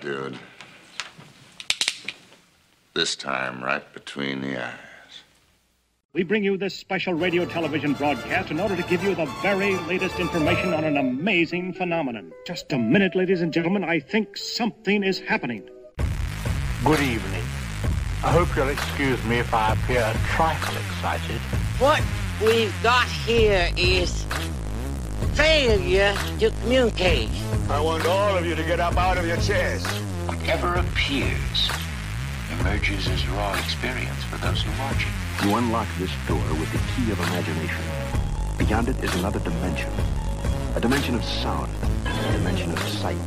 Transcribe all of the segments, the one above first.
shot, dude. This time, right between the eyes. We bring you this special radio television broadcast in order to give you the very latest information on an amazing phenomenon. Just a minute, ladies and gentlemen. I think something is happening. Good evening. I hope you'll excuse me if I appear a trifle excited. What we've got here is failure to communicate. I want all of you to get up out of your chairs. Whatever appears emerges as raw experience for those who watch it. You unlock this door with the key of imagination. Beyond it is another dimension. A dimension of sound. A dimension of sight.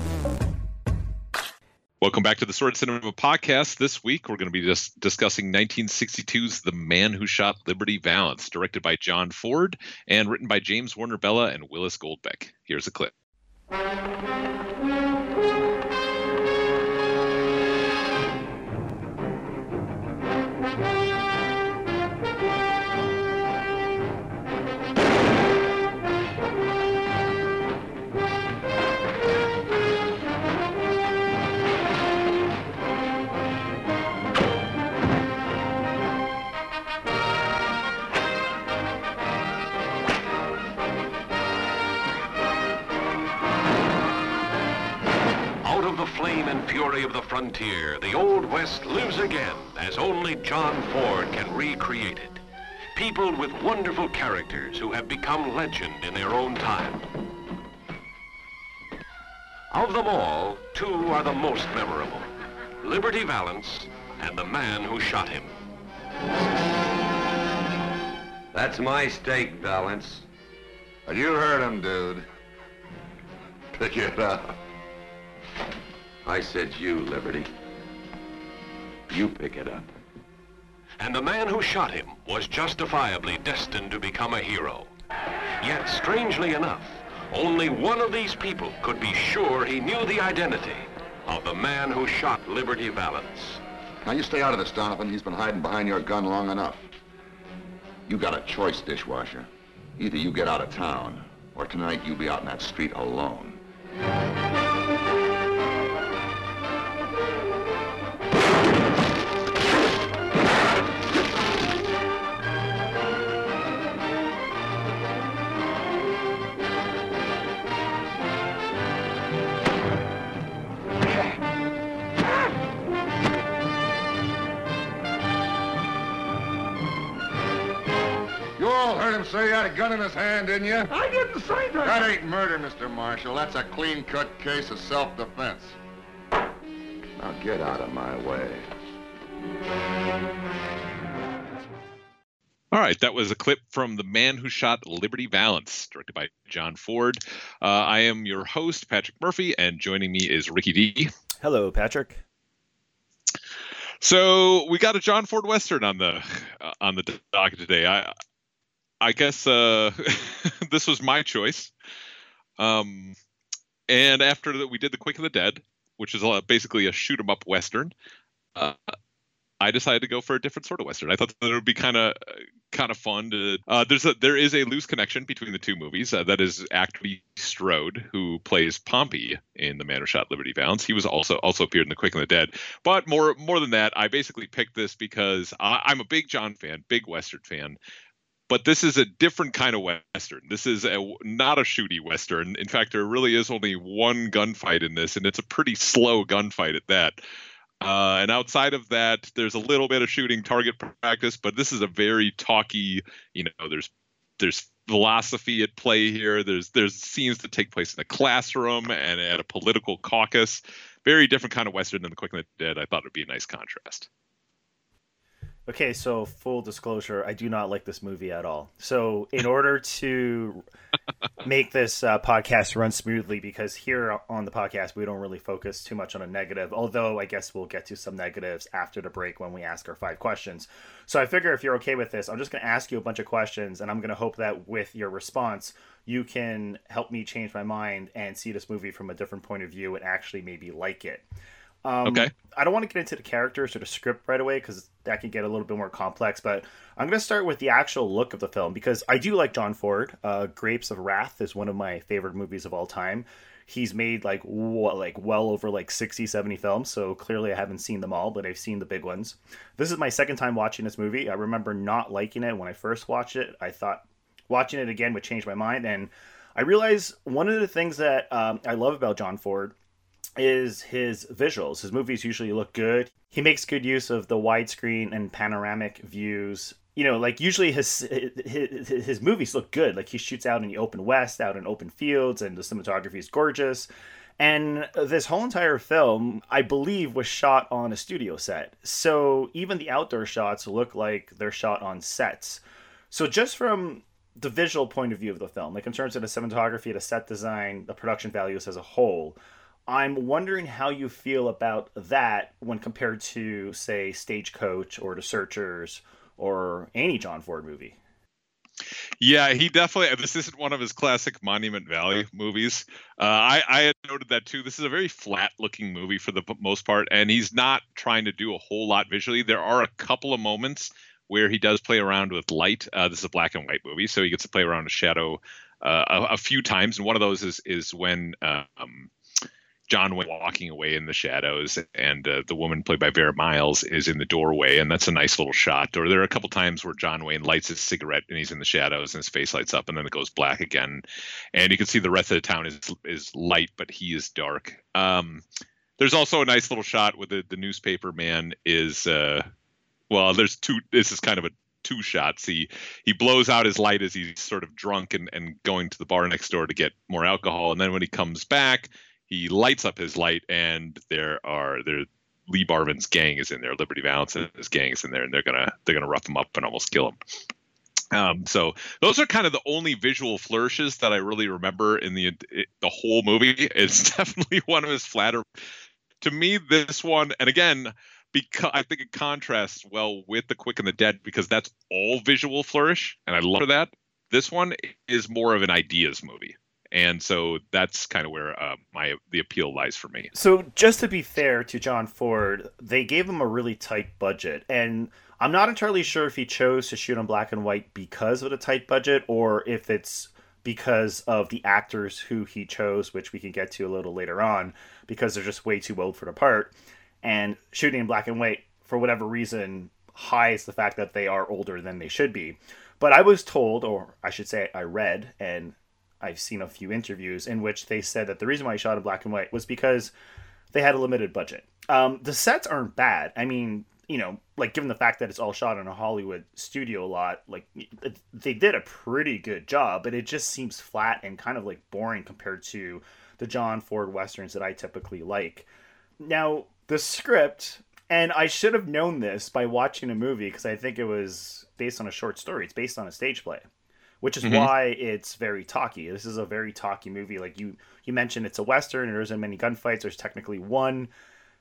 Welcome back to the Sordid Cinema podcast. This week, we're going to be just discussing 1962's The Man Who Shot Liberty Valance, directed by John Ford and written by James Warner Bellah and Willis Goldbeck. Here's a clip. Fury of the frontier, the Old West lives again as only John Ford can recreate it. Peopled with wonderful characters who have become legend in their own time. Of them all, two are the most memorable. Liberty Valance and the man who shot him. That's my steak, Valance. You heard him, dude. Pick it up. I said you, Liberty. You pick it up. And the man who shot him was justifiably destined to become a hero. Yet, strangely enough, only one of these people could be sure he knew the identity of the man who shot Liberty Valance. Now you stay out of this, Donovan. He's been hiding behind your gun long enough. You got a choice, dishwasher. Either you get out of town, or tonight you'll be out in that street alone. Gun in his hand, didn't you? I didn't say that. That ain't murder, Mr. Marshall. That's a clean-cut case of self-defense. Now get out of my way. All right, that was a clip from The Man Who Shot Liberty Valance, directed by John Ford. Uh, I am your host, Patrick Murphy, and joining me is Ricky D. Hello, Patrick. So we got a John Ford Western on the uh, on the docket today. I I guess uh, this was my choice. Um, and after that, we did the Quick of the Dead, which is uh, basically a shoot 'em up western. Uh, I decided to go for a different sort of western. I thought that it would be kind of kind of fun to. Uh, there's a there is a loose connection between the two movies. Uh, that is Actor Strode, who plays Pompey in The Man Who Shot Liberty Valance. He was also also appeared in The Quick and the Dead. But more more than that, I basically picked this because I, I'm a big John fan, big western fan. But this is a different kind of western. This is a, not a shooty western. In fact, there really is only one gunfight in this, and it's a pretty slow gunfight at that. Uh, and outside of that, there's a little bit of shooting target practice, but this is a very talky. You know, there's there's philosophy at play here. There's there's scenes that take place in a classroom and at a political caucus. Very different kind of western than the Quick and the Dead. I thought it would be a nice contrast. Okay, so full disclosure, I do not like this movie at all. So, in order to make this uh, podcast run smoothly, because here on the podcast we don't really focus too much on a negative, although I guess we'll get to some negatives after the break when we ask our five questions. So, I figure if you're okay with this, I'm just going to ask you a bunch of questions, and I'm going to hope that with your response, you can help me change my mind and see this movie from a different point of view and actually maybe like it. Um, Okay. I don't want to get into the characters or the script right away because that can get a little bit more complex. But I'm going to start with the actual look of the film because I do like John Ford. Uh, Grapes of Wrath is one of my favorite movies of all time. He's made like what, like well over like 60, 70 films. So clearly I haven't seen them all, but I've seen the big ones. This is my second time watching this movie. I remember not liking it when I first watched it. I thought watching it again would change my mind. And I realized one of the things that um, I love about John Ford is his visuals. His movies usually look good. He makes good use of the widescreen and panoramic views. You know, like usually his, his his movies look good. Like he shoots out in the open west, out in open fields, and the cinematography is gorgeous. And this whole entire film, I believe, was shot on a studio set. So even the outdoor shots look like they're shot on sets. So just from the visual point of view of the film, like in terms of the cinematography, the set design, the production values as a whole, I'm wondering how you feel about that when compared to, say, Stagecoach or The Searchers or any John Ford movie. Yeah, he definitely. This isn't one of his classic Monument Valley movies. Uh, I, I had noted that too. This is a very flat-looking movie for the most part, and he's not trying to do a whole lot visually. There are a couple of moments where he does play around with light. Uh, this is a black and white movie, so he gets to play around with shadow uh, a, a few times, and one of those is is when um, John Wayne walking away in the shadows, and uh, the woman played by Vera Miles is in the doorway, and that's a nice little shot. Or there are a couple times where John Wayne lights his cigarette and he's in the shadows, and his face lights up, and then it goes black again, and you can see the rest of the town is is light, but he is dark. Um, there's also a nice little shot where the the newspaper man is. Uh, well, there's two. This is kind of a two shots. He he blows out his light as he's sort of drunk and, and going to the bar next door to get more alcohol. And then when he comes back, he lights up his light and there are there Lee Marvin's gang is in there, Liberty Valance and his gang is in there, and they're gonna they're gonna rough him up and almost kill him. Um, so those are kind of the only visual flourishes that I really remember in the the whole movie. It's definitely one of his flatter. To me, this one, and again, because I think it contrasts well with the Quick and the Dead because that's all visual flourish, and I love that. This one is more of an ideas movie, and so that's kind of where uh, my the appeal lies for me. So just to be fair to John Ford, they gave him a really tight budget, and I'm not entirely sure if he chose to shoot on black and white because of the tight budget or if it's because of the actors who he chose, which we can get to a little later on, because they're just way too old for the part and shooting in black and white for whatever reason hides the fact that they are older than they should be. But I was told, or I should say, I read, and I've seen a few interviews in which they said that the reason why I shot in black and white was because they had a limited budget. Um, the sets aren't bad. I mean, you know, like given the fact that it's all shot in a Hollywood studio lot, like they did a pretty good job, but it just seems flat and kind of like boring compared to the John Ford westerns that I typically like. Now, the script, and I should have known this by watching a movie because I think it was based on a short story. It's based on a stage play, which is Mhm. why it's very talky. This is a very talky movie. Like you, you mentioned, it's a western. There isn't many gunfights. There's technically one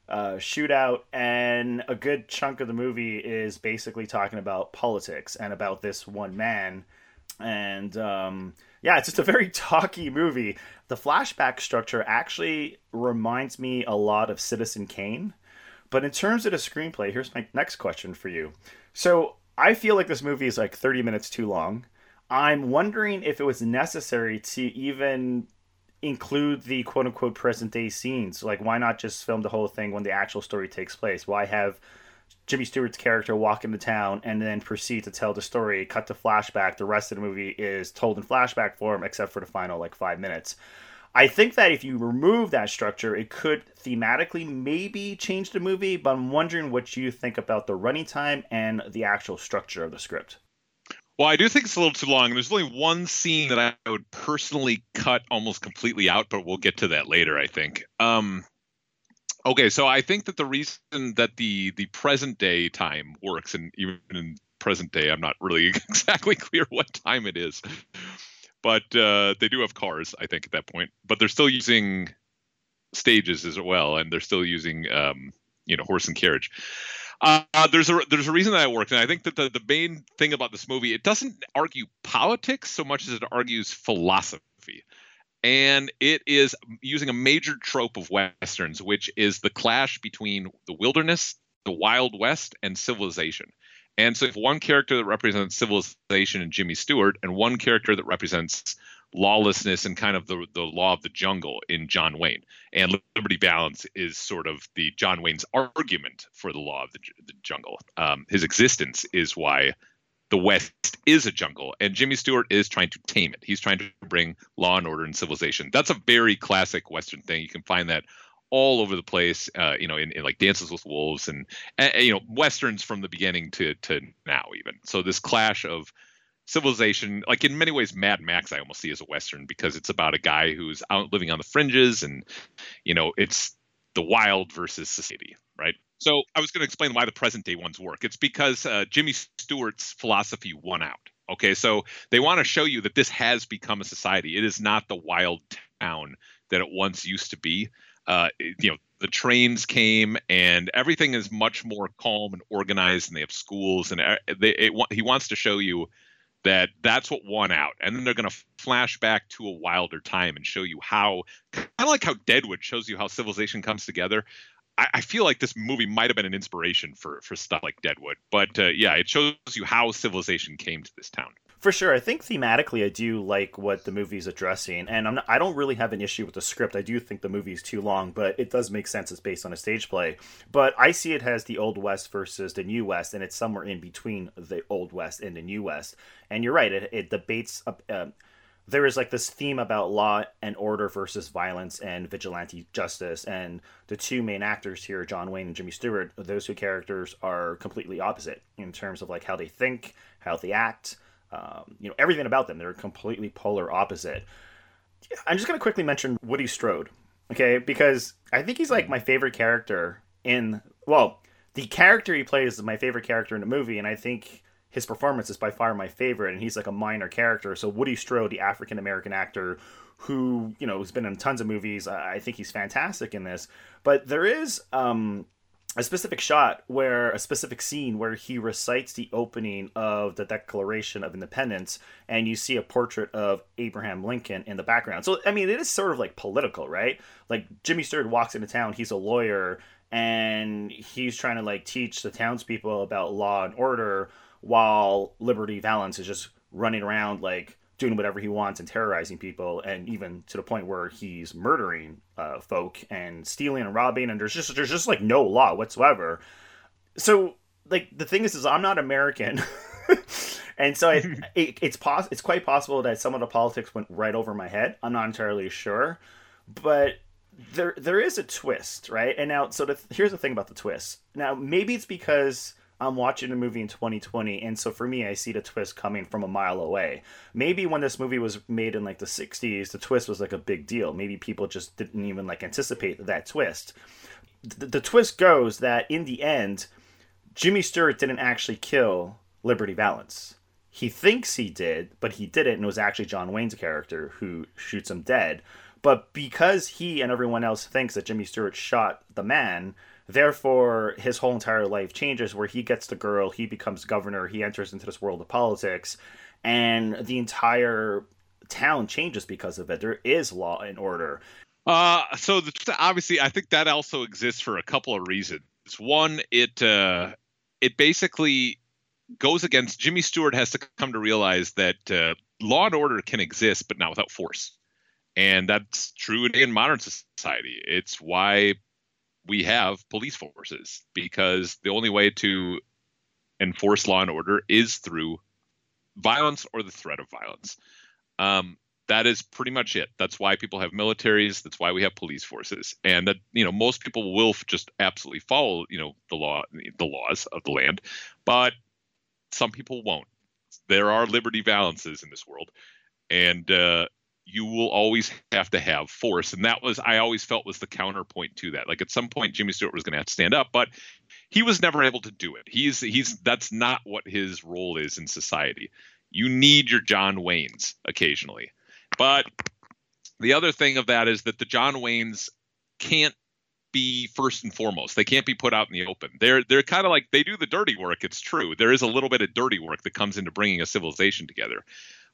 uh, shootout, and a good chunk of the movie is basically talking about politics and about this one man. And um, yeah, it's just a very talky movie. The flashback structure actually reminds me a lot of Citizen Kane. But in terms of the screenplay, here's my next question for you. So I feel like this movie is like 30 minutes too long. I'm wondering if it was necessary to even include the quote unquote present day scenes. Like, why not just film the whole thing when the actual story takes place? Why have Jimmy Stewart's character walk into town and then proceed to tell the story, cut to flashback? The rest of the movie is told in flashback form, except for the final like five minutes. I think that if you remove that structure, it could thematically maybe change the movie, but I'm wondering what you think about the running time and the actual structure of the script. Well, I do think it's a little too long. There's only one scene that I would personally cut almost completely out, but we'll get to that later. I think. Um, okay, so I think that the reason that the the present day time works, and even in present day, I'm not really exactly clear what time it is, but uh, they do have cars. I think at that point, but they're still using stages as well, and they're still using um, you know horse and carriage. Uh, there's a there's a reason that it works, and I think that the, the main thing about this movie it doesn't argue politics so much as it argues philosophy. and it is using a major trope of westerns, which is the clash between the wilderness, the Wild West, and civilization. And so, if one character that represents civilization and Jimmy Stewart, and one character that represents lawlessness and kind of the the law of the jungle in John Wayne. And Liberty Valance is sort of the John Wayne's argument for the law of the, the jungle. Um, his existence is why the West is a jungle, and Jimmy Stewart is trying to tame it. He's trying to bring law and order and civilization. That's a very classic Western thing. You can find that all over the place. Uh, you know, in, in, like Dances with Wolves and, and, you know westerns from the beginning to to now even. So this clash of civilization, like in many ways, Mad Max, I almost see as a western because it's about a guy who's out living on the fringes, and you know, it's the wild versus society, right? So I was going to explain why the present day ones work. It's because uh, Jimmy Stewart's philosophy won out. Okay, so they want to show you that this has become a society. It is not the wild town that it once used to be. Uh, you know, the trains came and everything is much more calm and organized, and they have schools, and uh, they, it, he wants to show you that that's what won out and then they're going to flash back to a wilder time and show you how kind of like how deadwood shows you how civilization comes together I, I feel like this movie might have been an inspiration for for stuff like Deadwood. But uh, yeah, it shows you how civilization came to this town. For sure, I think thematically, I do like what the movie's addressing, and I'm not, I don't really have an issue with the script. I do think the movie's too long, but it does make sense. It's based on a stage play, but I see it as the old west versus the new west, and it's somewhere in between the old west and the new west. And you're right; it, it debates. Uh, there is like this theme about law and order versus violence and vigilante justice and the two main actors here john wayne and jimmy stewart those two characters are completely opposite in terms of like how they think how they act um, you know everything about them they're completely polar opposite i'm just going to quickly mention woody strode okay because i think he's like my favorite character in well the character he plays is my favorite character in the movie and i think his performance is by far my favorite, and he's like a minor character. So Woody Strode, the African American actor who you know has been in tons of movies, I think he's fantastic in this. But there is um, a specific shot where a specific scene where he recites the opening of the Declaration of Independence, and you see a portrait of Abraham Lincoln in the background. So I mean, it is sort of like political, right? Like Jimmy Stewart walks into town, he's a lawyer, and he's trying to like teach the townspeople about law and order while Liberty Valance is just running around like doing whatever he wants and terrorizing people, and even to the point where he's murdering uh, folk and stealing and robbing, and there's just there's just like no law whatsoever. So like the thing is, is I'm not American. and so it, it, it's pos- it's quite possible that some of the politics went right over my head. I'm not entirely sure, but there there is a twist, right? And now, so the, here's the thing about the twist. Now, maybe it's because I'm watching a movie in 2020, and so for me, I see the twist coming from a mile away. Maybe when this movie was made in like the 60s, the twist was like a big deal. Maybe people just didn't even like anticipate that twist. The, the twist goes that in the end, Jimmy Stewart didn't actually kill Liberty Valance. He thinks he did, but he didn't, and it was actually John Wayne's character who shoots him dead. But because he and everyone else thinks that Jimmy Stewart shot the man, Therefore, his whole entire life changes where he gets the girl, he becomes governor, he enters into this world of politics, and the entire town changes because of it. There is law and order. Uh, so the, obviously, I think that also exists for a couple of reasons. One, it uh, it basically goes against Jimmy Stewart has to come to realize that uh, law and order can exist, but not without force, and that's true in modern society. It's why we have police forces because the only way to enforce law and order is through violence or the threat of violence. Um, that is pretty much it. That's why people have militaries. That's why we have police forces, and that you know most people will just absolutely follow you know the law, the laws of the land, but some people won't. There are liberty valances in this world, and uh, you will always have to have force. And that was i always felt was the counterpoint to that. Like at some point jimmy stewart was going to have to stand up but he was never able to do it. He's he's that's not what his role is in society. You need your john waynes occasionally. But the other thing of that is that the john waynes can't be first and foremost. They can't be put out in the open. They're they're kind of like they do the dirty work it's true. There is a little bit of dirty work that comes into bringing a civilization together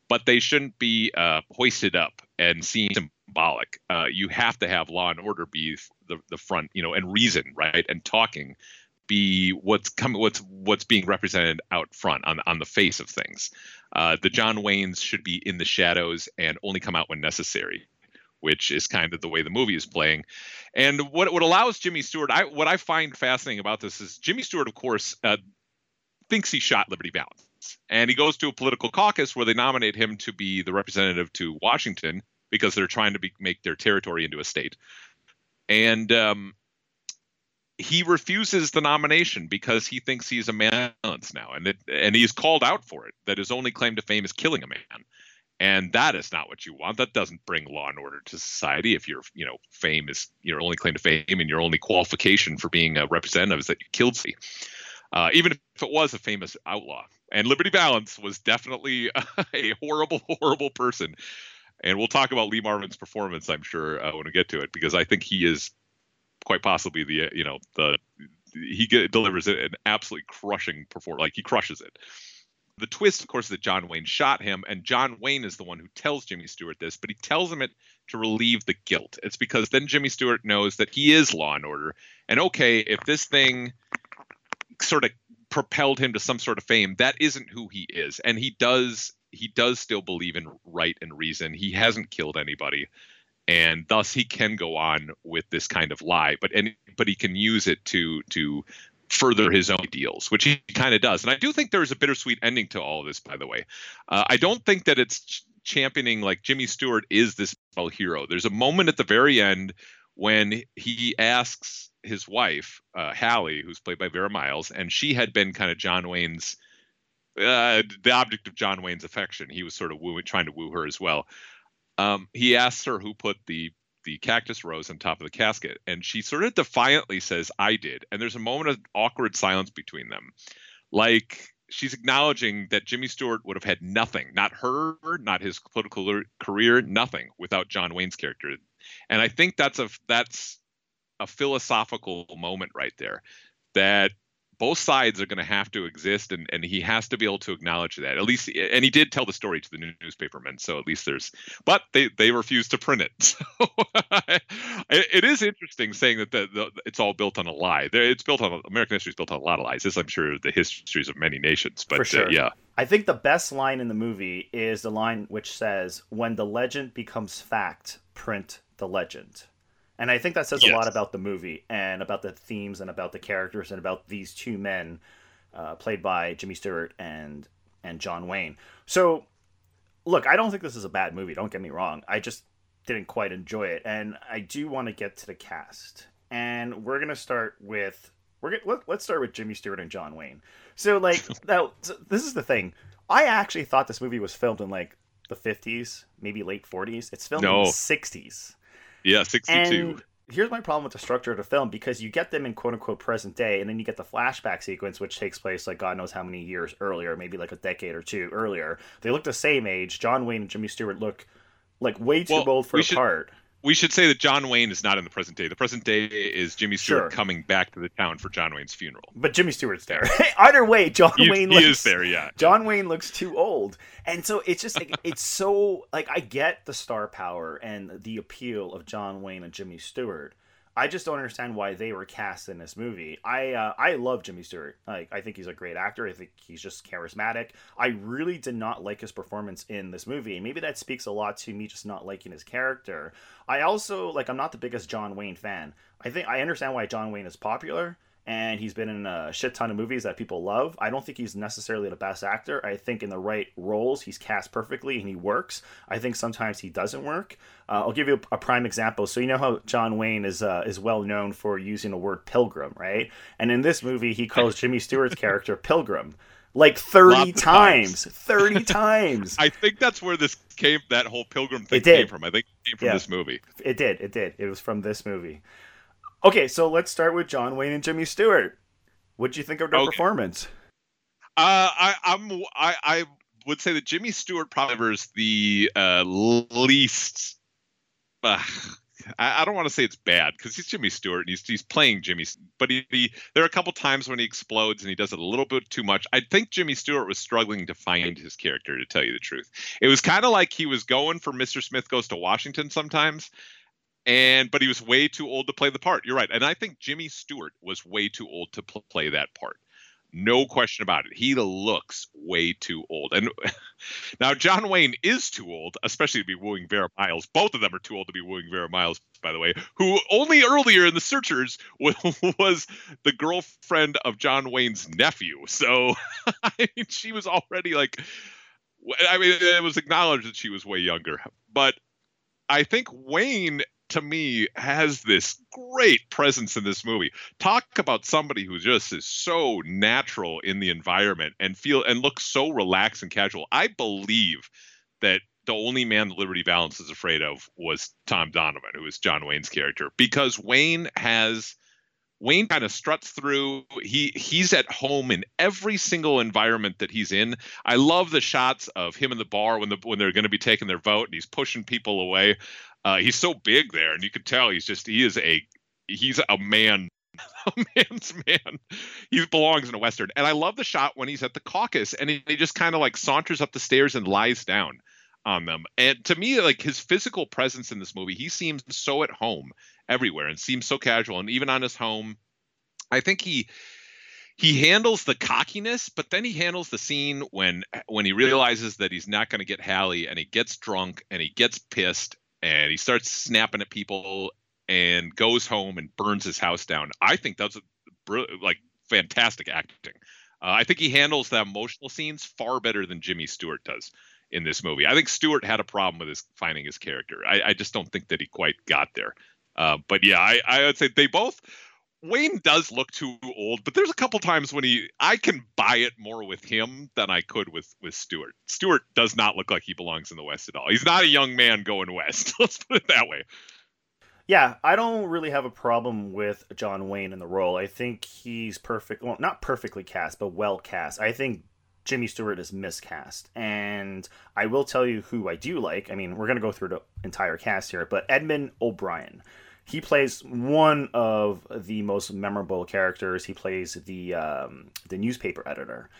but they shouldn't be uh, hoisted up and seen symbolic. Uh, you have to have law and order be the the front, you know, and reason, right, and talking be what's coming, what's what's being represented out front on on the face of things. Uh, the John Waynes should be in the shadows and only come out when necessary which is kind of the way the movie is playing. And what what allows Jimmy Stewart, I what I find fascinating about this is Jimmy Stewart, of course, uh, thinks he shot Liberty Valance, and he goes to a political caucus where they nominate him to be the representative to Washington because they're trying to be, make their territory into a state, and um, he refuses the nomination because he thinks he's a man now, and it, and he's called out for it. That his only claim to fame is killing a man. And that is not what you want. That doesn't bring law and order to society if your you know fame is your only claim to fame and your only qualification for being a representative is that you killed somebody. Uh, even if it was a famous outlaw and liberty valance was definitely a horrible horrible person and we'll talk about lee marvin's performance i'm sure uh, when we get to it because i think he is quite possibly the you know the he get, delivers an absolutely crushing performance like he crushes it the twist, of course, is that John Wayne shot him, and John Wayne is the one who tells Jimmy Stewart this, but he tells him it to relieve the guilt. It's because then Jimmy Stewart knows that he is law and order, and okay, if this thing sort of propelled him to some sort of fame, that isn't who he is, and he does he does still believe in right and reason. He hasn't killed anybody, and thus he can go on with this kind of lie, but and but he can use it to to further his own ideals, which he kind of does. And I do think there is a bittersweet ending to all of this, by the way. Uh, I don't think that it's ch- championing like Jimmy Stewart is this hero. There's a moment at the very end when he asks his wife, uh, Hallie, who's played by Vera Miles, and she had been kind of John Wayne's. Uh, the object of John Wayne's affection. He was sort of wooing, trying to woo her as well. Um, he asks her who put the the cactus rose on top of the casket. And she sort of defiantly says, I did. And there's a moment of awkward silence between them. Like she's acknowledging that Jimmy Stewart would have had nothing, not her, not his political career, nothing without John Wayne's character. And I think that's a that's a philosophical moment right there that both sides are going to have to exist and, and he has to be able to acknowledge that. At least and he did tell the story to the newspapermen so at least there's but they they refused to print it. So it, it is interesting saying that the, the, it's all built on a lie. It's built on american history is built on a lot of lies this i'm sure the histories of many nations but sure. uh, yeah. I think the best line in the movie is the line which says when the legend becomes fact print the legend and I think that says yes. a lot about the movie and about the themes and about the characters and about these two men, uh, played by Jimmy Stewart and and John Wayne. So, look, I don't think this is a bad movie. Don't get me wrong. I just didn't quite enjoy it, and I do want to get to the cast. And we're gonna start with we're gonna, let, let's start with Jimmy Stewart and John Wayne. So, like, now this is the thing. I actually thought this movie was filmed in like the 50s, maybe late 40s. It's filmed no. in the 60s. Yeah, 62. And here's my problem with the structure of the film because you get them in quote unquote present day, and then you get the flashback sequence, which takes place like God knows how many years earlier, maybe like a decade or two earlier. They look the same age. John Wayne and Jimmy Stewart look like way too well, old for a should, part we should say that John Wayne is not in the present day. The present day is Jimmy Stewart sure. coming back to the town for John Wayne's funeral. But Jimmy Stewart's there. Either way, John he, Wayne he looks, is there. Yeah, John Wayne looks too old, and so it's just like it's so like I get the star power and the appeal of John Wayne and Jimmy Stewart, I just don't understand why they were cast in this movie. I uh, I love Jimmy Stewart. Like I think he's a great actor. I think he's just charismatic. I really did not like his performance in this movie, maybe that speaks a lot to me just not liking his character. I also like I'm not the biggest John Wayne fan. I think I understand why John Wayne is popular and he's been in a shit ton of movies that people love. I don't think he's necessarily the best actor. I think in the right roles, he's cast perfectly and he works. I think sometimes he doesn't work. Uh, I'll give you a, a, prime example. So you know how John Wayne is uh, is well known for using the word pilgrim, right? And in this movie, he calls Jimmy Stewart's character pilgrim like 30 times. times. 30 times. I think that's where this came that whole pilgrim thing came from. I think it came from yeah, this movie. It did. It did. It was from this movie. Okay, so let's start with John Wayne and Jimmy Stewart. What'd you think of their okay. performance? Uh, I, I'm I, I would say that Jimmy Stewart probably is the uh, least. Uh, I, I don't want to say it's bad because he's Jimmy Stewart and he's he's playing Jimmy, but he, he there are a couple times when he explodes and he does it a little bit too much. I think Jimmy Stewart was struggling to find his character, to tell you the truth. It was kind of like he was going for Mr. Smith Goes to Washington sometimes, and but he was way too old to play the part. You're right, and I think Jimmy Stewart was way too old to pl- play that part. No question about it. He looks way too old. And now John Wayne is too old, especially to be wooing Vera Miles. Both of them are too old to be wooing Vera Miles, by the way, who only earlier in the Searchers was the girlfriend of John Wayne's nephew. So I mean, she was already like, I mean, it was acknowledged that she was way younger. But I think Wayne to me has this great presence in this movie. Talk about somebody who just is so natural in the environment and feel and looks so relaxed and casual. I believe that the only man that Liberty Valance is afraid of was Tom Donovan, who is John Wayne's character, because Wayne has Wayne kind of struts through. He he's at home in every single environment that he's in. I love the shots of him in the bar when the when they're going to be taking their vote and he's pushing people away. Uh, he's so big there, and you can tell he's just he is a he's a man a man's man. He belongs in a western. And I love the shot when he's at the caucus and he, he just kind of like saunters up the stairs and lies down on them. And to me, like his physical presence in this movie, he seems so at home everywhere and seems so casual. And even on his home, I think he he handles the cockiness, but then he handles the scene when when he realizes that he's not going to get Hallie and he gets drunk and he gets pissed and he starts snapping at people and goes home and burns his house down. I think that's a, like fantastic acting. Uh, I think he handles the emotional scenes far better than Jimmy Stewart does in this movie. I think Stewart had a problem with his finding his character. I, I just don't think that he quite got there. Uh, but yeah, I, I would say they both. Wayne does look too old, but there's a couple times when he I can buy it more with him than I could with with Stewart. Stewart does not look like he belongs in the West at all. He's not a young man going west. Let's put it that way. Yeah, I don't really have a problem with John Wayne in the role. I think he's perfect. Well, not perfectly cast, but well cast. I think Jimmy Stewart is miscast. And I will tell you who I do like. I mean, we're going to go through the entire cast here, but Edmund O'Brien. He plays one of the most memorable characters. He plays the um, the newspaper editor,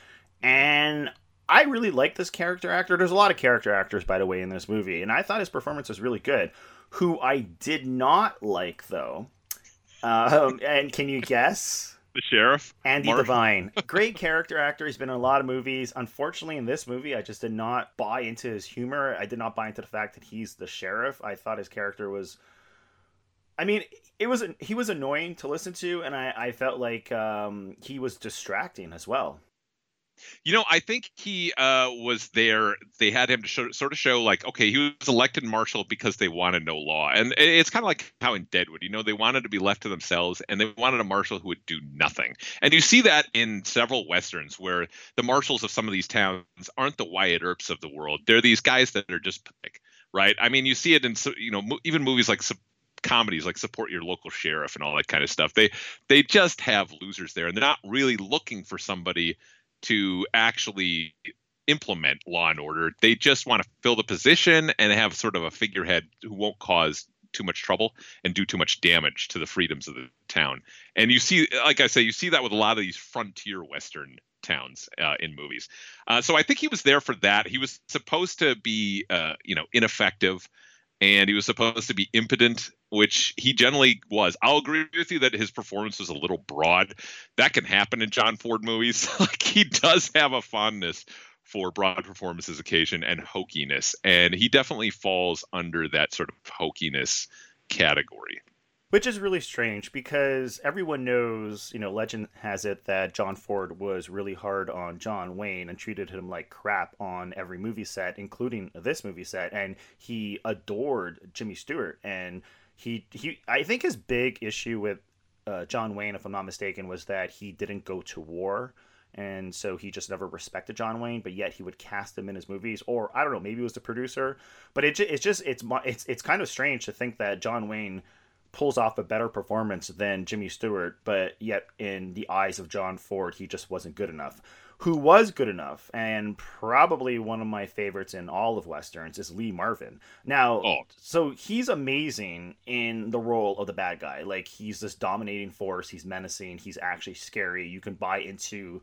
and I really like this character actor. There's a lot of character actors, by the way, in this movie, and I thought his performance was really good. Who I did not like, though, um, and can you guess? the sheriff. Andy. Devine. Great character actor. He's been in a lot of movies. Unfortunately, in this movie, I just did not buy into his humor. I did not buy into the fact that he's the sheriff. I thought his character was. I mean, it was he was annoying to listen to, and I, I felt like um, he was distracting as well. You know, I think he uh, was there. They had him to show, sort of show, like, okay, he was elected marshal because they wanted no law, and it's kind of like how in Deadwood, you know, they wanted to be left to themselves, and they wanted a marshal who would do nothing. And you see that in several westerns where the marshals of some of these towns aren't the Wyatt Earps of the world; they're these guys that are just pathetic, right? I mean, you see it in you know even movies like comedies like support your local sheriff and all that kind of stuff they they just have losers there and they're not really looking for somebody to actually implement law and order. They just want to fill the position and have sort of a figurehead who won't cause too much trouble and do too much damage to the freedoms of the town. And you see, like I say, you see that with a lot of these frontier Western towns uh, in movies. Uh, so I think he was there for that. He was supposed to be, uh, you know, ineffective and he was supposed to be impotent, which he generally was. I'll agree with you that his performance was a little broad. That can happen in John Ford movies. like he does have a fondness for broad performances occasion and hokiness, and he definitely falls under that sort of hokiness category. Which is really strange because everyone knows, you know, legend has it that John Ford was really hard on John Wayne and treated him like crap on every movie set, including this movie set. And he adored Jimmy Stewart. And he, he I think his big issue with uh, John Wayne, if I'm not mistaken, was that he didn't go to war. And so he just never respected John Wayne, but yet he would cast him in his movies. Or I don't know, maybe it was the producer. But it, it's just, it's, it's, it's kind of strange to think that John Wayne pulls off a better performance than Jimmy Stewart, but yet in the eyes of John Ford, he just wasn't good enough. Who was good enough and probably one of my favorites in all of westerns is Lee Marvin. Now, Oh. so he's amazing in the role of the bad guy. Like he's this dominating force. He's menacing. He's actually scary. You can buy into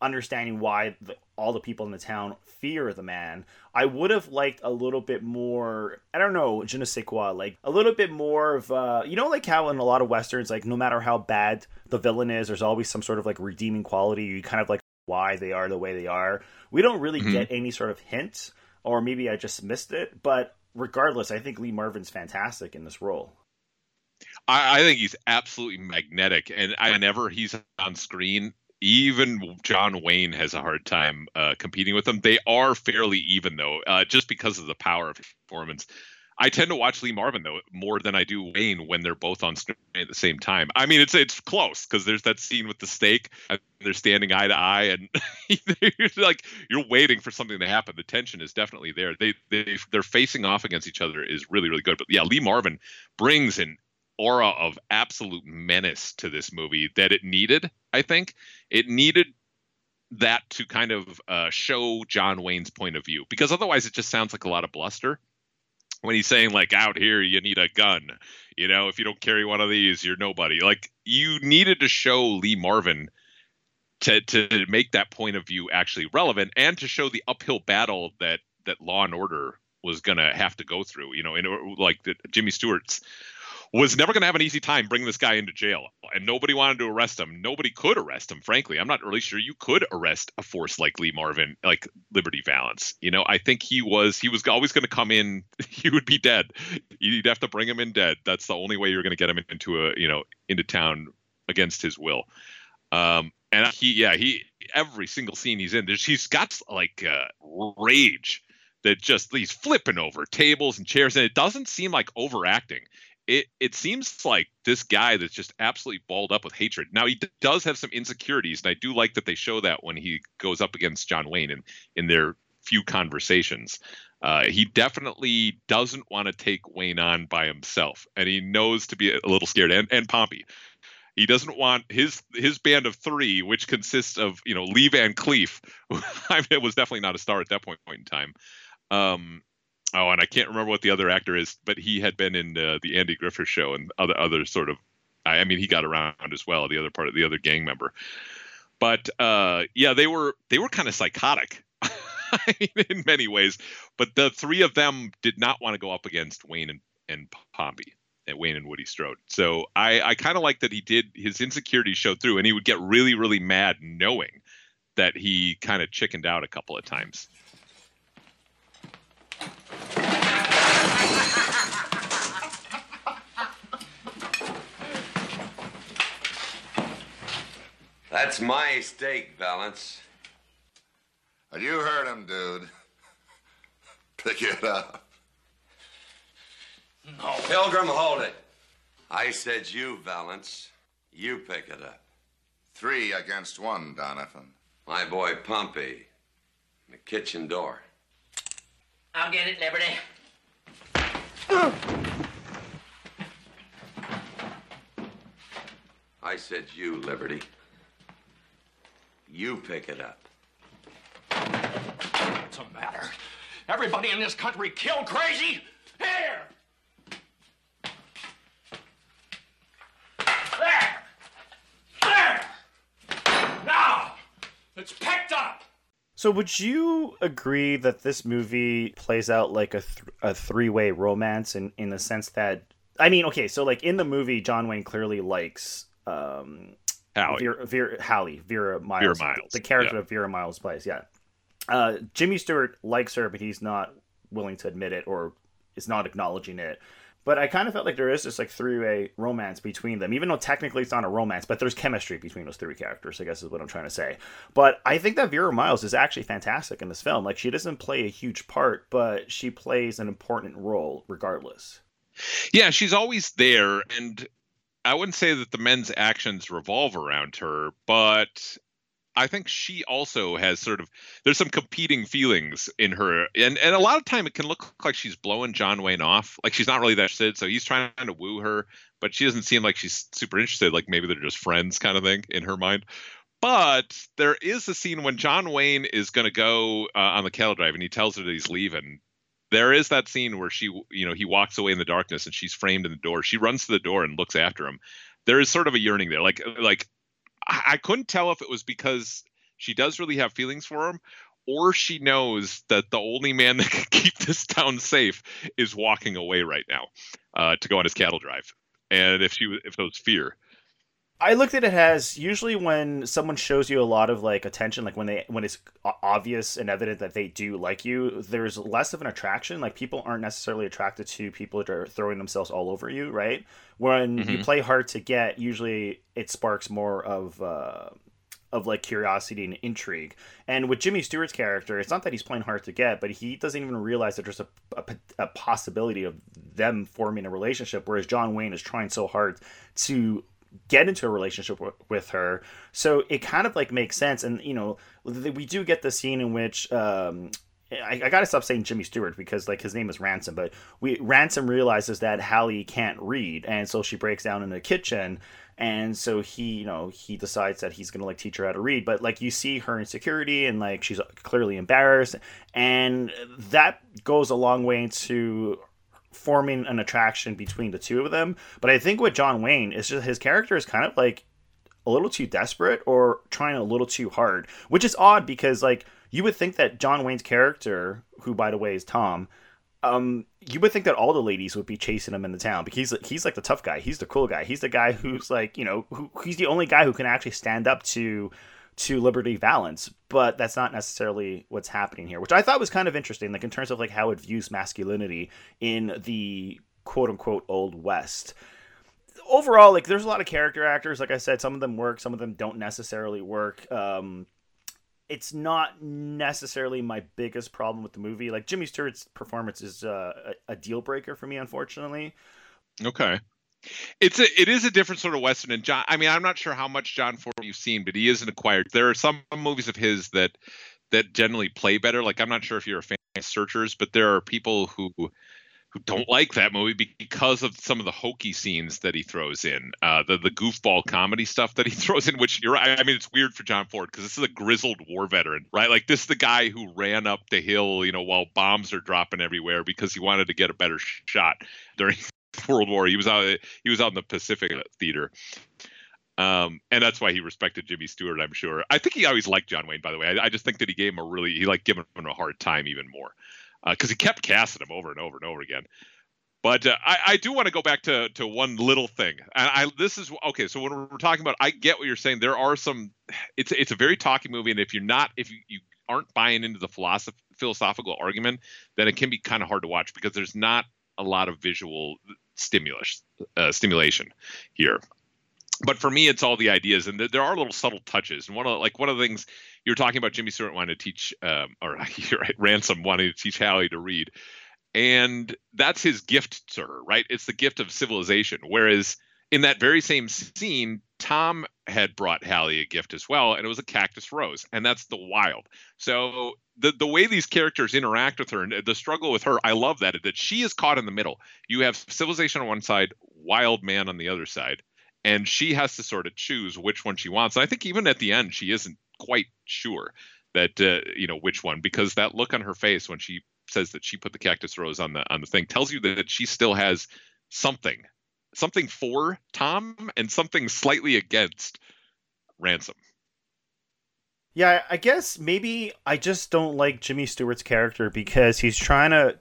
understanding why the, all the people in the town fear the man. I would have liked a little bit more. I don't know, je ne sais quoi. Like a little bit more of, uh, you know, like how in a lot of westerns, like no matter how bad the villain is, there's always some sort of like redeeming quality. You kind of like why they are the way they are. We don't really Mhm. get any sort of hint, or maybe I just missed it. But regardless, I think Lee Marvin's fantastic in this role. I, I think he's absolutely magnetic, and I, whenever he's on screen, even John Wayne has a hard time uh, competing with him. They are fairly even though, uh, just because of the power of his performance. I tend to watch Lee Marvin though more than I do Wayne when they're both on screen at the same time. I mean, it's it's close because there's that scene with the steak, and they're standing eye to eye, and you're like you're waiting for something to happen. The tension is definitely there. They they they're facing off against each other is really really good. But yeah, Lee Marvin brings an aura of absolute menace to this movie that it needed. I think it needed that to kind of uh, show John Wayne's point of view because otherwise it just sounds like a lot of bluster when he's saying like out here you need a gun. You know if you don't carry one of these you're nobody. Like you needed to show lee marvin to to make that point of view actually relevant and to show the uphill battle that that law and order was going to have to go through you know in like the, jimmy stewart's was never going to have an easy time bringing this guy into jail and nobody wanted to arrest him. Nobody could arrest him frankly. I'm not really sure you could arrest a force like lee marvin like liberty valance. You know i think he was he was always going to come in he would be dead. You'd have to bring him in dead. That's the only way you're going to get him into a you know into town against his will. Um and he yeah he every single scene he's in there's he's got like uh rage that just he's flipping over tables and chairs and it doesn't seem like overacting it it seems like this guy that's just absolutely balled up with hatred. Now he d- does have some insecurities, and I do like that they show that when he goes up against John Wayne in in their few conversations. Uh, he definitely doesn't want to take Wayne on by himself, and he knows to be a little scared. And and Pompey, he doesn't want his his band of three, which consists of you know Lee Van Cleef, who I mean, it was definitely not a star at that point in time. Um, oh, and I can't remember what the other actor is, but he had been in uh, the Andy Griffith Show and other other sort of. I, mean, he got around as well. The other part of the other gang member, but uh, yeah, they were they were kind of psychotic. In many ways, but the three of them did not want to go up against Wayne and, and Pompey and Wayne and Woody Strode. So I, I kind of like that he did his insecurities showed through, and he would get really, really mad knowing that he kind of chickened out a couple of times. That's my steak, Valance. You heard him, dude. Pick it up. No. Pilgrim, hold it. I said you, Valance. You pick it up. Three against one, Donovan. My boy Pompey. The kitchen door. I'll get it, Liberty. I said you, Liberty. You pick it up. What's the matter? Everybody in this country killed crazy? Here! There! There! Now! It's picked up! So, would you agree that this movie plays out like a, th- a three way romance in, in the sense that, I mean, okay, so like in the movie, John Wayne clearly likes um, Howie. Vera, Vera, Hallie, Vera Miles, Vera Miles, the character yeah. of Vera Miles plays, yeah. Uh, Jimmy Stewart likes her, but he's not willing to admit it or is not acknowledging it. But I kind of felt like there is this like three way romance between them, even though technically it's not a romance, but there's chemistry between those three characters, I guess is what I'm trying to say. But I think that Vera Miles is actually fantastic in this film. Like she doesn't play a huge part, but she plays an important role regardless. Yeah, she's always there, and I wouldn't say that the men's actions revolve around her, but I think she also has sort of there's some competing feelings in her, and and a lot of time it can look like she's blowing John Wayne off, like she's not really that interested. So he's trying to woo her, but she doesn't seem like she's super interested. Like maybe they're just friends, kind of thing in her mind. but there is a scene when John Wayne is going to go uh, on the cattle drive and he tells her that he's leaving. There is that scene where she, you know, he walks away in the darkness and she's framed in the door. She runs to the door and looks after him. There is sort of a yearning there. Like, like I, couldn't tell if it was because she does really have feelings for him or she knows that the only man that can keep this town safe is walking away right now uh, to go on his cattle drive. And if she, if those fear, I looked at it as usually when someone shows you a lot of like attention, like when they when it's obvious and evident that they do like you, there's less of an attraction. Like people aren't necessarily attracted to people that are throwing themselves all over you, right? When mm-hmm. you play hard to get, usually it sparks more of uh, of like curiosity and intrigue. And with Jimmy Stewart's character, it's not that he's playing hard to get, but he doesn't even realize that there's a, a, a possibility of them forming a relationship. Whereas John Wayne is trying so hard to get into a relationship w- with her. So it kind of like makes sense. And, you know, we do get the scene in which, um, I, I, gotta stop saying Jimmy Stewart because like his name is Ransom, but we Ransom realizes that Hallie can't read, and so she breaks down in the kitchen, and so he you know he decides that he's gonna like teach her how to read, but like you see her insecurity and like she's clearly embarrassed, and that goes a long way to forming an attraction between the two of them. But I think with John Wayne, is just his character is kind of like a little too desperate or trying a little too hard, which is odd because like you would think that John Wayne's character, who by the way is Tom, um, you would think that all the ladies would be chasing him in the town because he's he's like the tough guy, he's the cool guy, he's the guy who's like you know who, he's the only guy who can actually stand up to to Liberty Valance, but that's not necessarily what's happening here, which I thought was kind of interesting, like in terms of like how it views masculinity in the quote unquote old west. Overall, like there's a lot of character actors. Like I said, some of them work, some of them don't necessarily work. Um, it's not necessarily my biggest problem with the movie. Like Jimmy Stewart's performance is uh, a, a deal breaker for me, unfortunately. Okay. It's a it is a different sort of western and John I mean I'm not sure how much John Ford you've seen but he is an acquired there are some movies of his that that generally play better like I'm not sure if you're a fan of Searchers but there are people who who don't like that movie because of some of the hokey scenes that he throws in, uh, the the goofball comedy stuff that he throws in. Which you're, I mean, it's weird for John Ford because this is a grizzled war veteran, right? Like this is the guy who ran up the hill, you know, while bombs are dropping everywhere because he wanted to get a better shot during World War. He was out. He was out in the Pacific Theater. Um, and that's why he respected Jimmy Stewart, I'm sure. I think he always liked John Wayne, by the way. I, I just think that he gave him a really, he liked giving him a hard time even more because uh, he kept casting him over and over and over again. But uh, I, I, do want to go back to, to one little thing, and I this is okay. So when we're talking about, I get what you're saying. There are some. It's it's a very talky movie, and if you're not, if you, you aren't buying into the philosoph- philosophical argument, then it can be kind of hard to watch because there's not a lot of visual stimulus uh, stimulation here. But for me it's all the ideas and there are little subtle touches. And one of like one of the things you're talking about jimmy stewart wanting to teach um, or right, ransom wanting to teach hallie to read. And that's his gift to her right? It's the gift of civilization. Whereas in that very same scene tom had brought hallie a gift as well and it was a cactus rose and that's the wild. So the the way these characters interact with her and the struggle with her, I love that that she is caught in the middle. You have civilization on one side, wild man on the other side, and she has to sort of choose which one she wants. And I think even at the end, she isn't quite sure that uh, you know which one because that look on her face when she says that she put the cactus rose on the on the thing tells you that she still has something something for Tom and something slightly against Ransom. Yeah, I guess maybe I just don't like Jimmy Stewart's character because he's trying to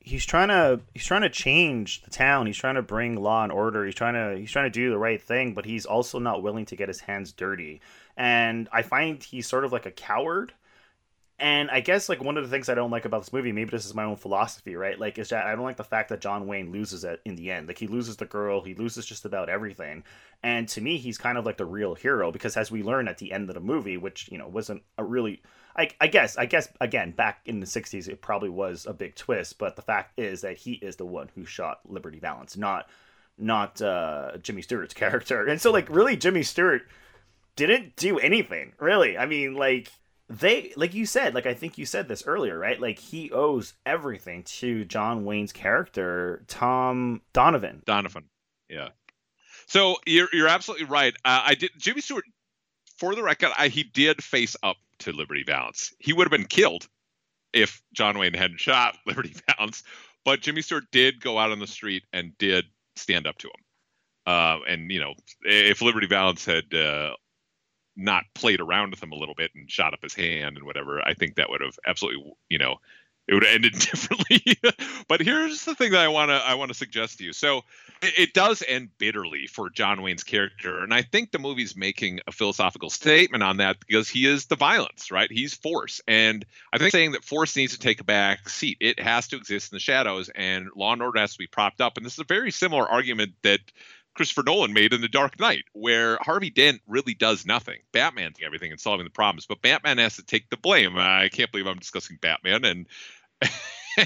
he's trying to he's trying to change the town. He's trying to bring law and order. He's trying to he's trying to do the right thing, but he's also not willing to get his hands dirty. And I find he's sort of like a coward and I guess like one of the things I don't like about this movie, maybe this is my own philosophy, right? Like, is that I don't like the fact that John Wayne loses it in the end. Like, he loses the girl, he loses just about everything. And to me, he's kind of like the real hero because, as we learn at the end of the movie, which you know wasn't a really, I, I guess, I guess again back in the '60s, it probably was a big twist. But the fact is that he is the one who shot Liberty Valance, not not uh, Jimmy Stewart's character. And so, like, really, Jimmy Stewart didn't do anything really. I mean, like they like you said like i think you said this earlier right like he owes everything to john wayne's character tom donovan donovan yeah so you're, you're absolutely right uh, i did jimmy stewart for the record, I, he did face up to Liberty Valance. He would have been killed if John Wayne hadn't shot Liberty Valance, but Jimmy Stewart did go out on the street and did stand up to him. Uh, and you know, if Liberty Valance had uh, not played around with him a little bit and shot up his hand and whatever, I think that would have absolutely, you know, it would have ended differently. but here's the thing that I want to I want to suggest to you. So it, it, does end bitterly for John Wayne's character, and I think the movie's making a philosophical statement on that because he is the violence, right? He's force, and I think saying that force needs to take a back seat. It has to exist in the shadows, and law and order has to be propped up. And this is a very similar argument that Christopher Nolan made in The Dark Knight, where Harvey Dent really does nothing. Batman's everything and solving the problems, but Batman has to take the blame. I can't believe I'm discussing Batman and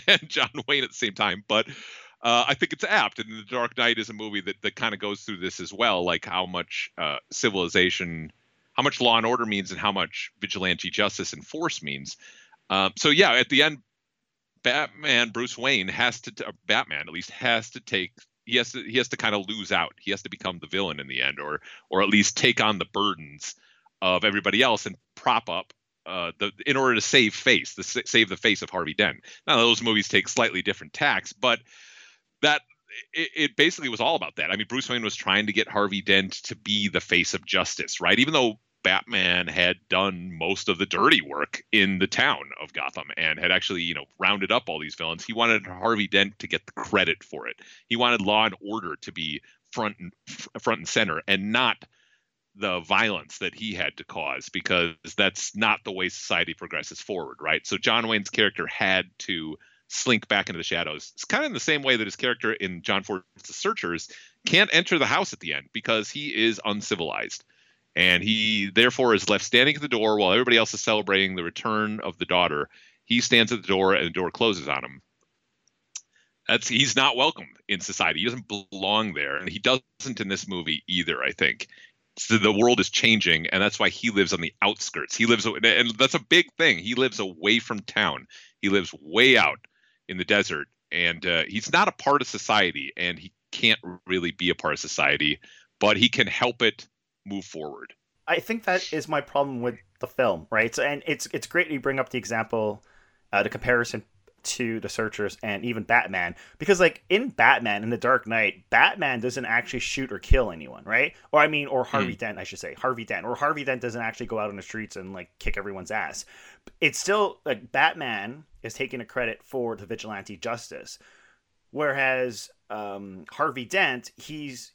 and John Wayne at the same time, but uh, I think it's apt. And The Dark Knight is a movie that, that kind of goes through this as well, like how much uh, civilization, how much law and order means, and how much vigilante justice and force means. Um, so yeah, at the end, Batman, Bruce Wayne has to, Batman at least has to take he has to he has to kind of lose out. He has to become the villain in the end, or or at least take on the burdens of everybody else and prop up uh, the in order to save face, the save the face of Harvey Dent. Now those movies take slightly different tacks, but that it, it, basically was all about that. I mean, Bruce Wayne was trying to get Harvey Dent to be the face of justice, right? Even though Batman had done most of the dirty work in the town of Gotham and had actually, you know, rounded up all these villains. He wanted Harvey Dent to get the credit for it. He wanted law and order to be front and front and center and not the violence that he had to cause because that's not the way society progresses forward, right? So John Wayne's character had to slink back into the shadows. It's kind of in the same way that his character in John Ford's The Searchers can't enter the house at the end because he is uncivilized and he therefore is left standing at the door while everybody else is celebrating the return of the daughter. He stands at the door, and the door closes on him. That's he's not welcome in society. He doesn't belong there, and he doesn't in this movie either. I think so the world is changing, and that's why he lives on the outskirts. He lives, and that's a big thing. He lives away from town. He lives way out in the desert, and uh, he's not a part of society, and he can't really be a part of society, but he can help it move forward. I think that is my problem with the film, right? So, and it's it's great you bring up the example, uh, the comparison to the searchers and even batman because like in batman in the dark knight batman doesn't actually shoot or kill anyone right or i mean or harvey mm. dent i should say harvey dent or harvey dent doesn't actually go out on the streets and like kick everyone's ass it's still like batman is taking a credit for the vigilante justice whereas um, harvey dent he's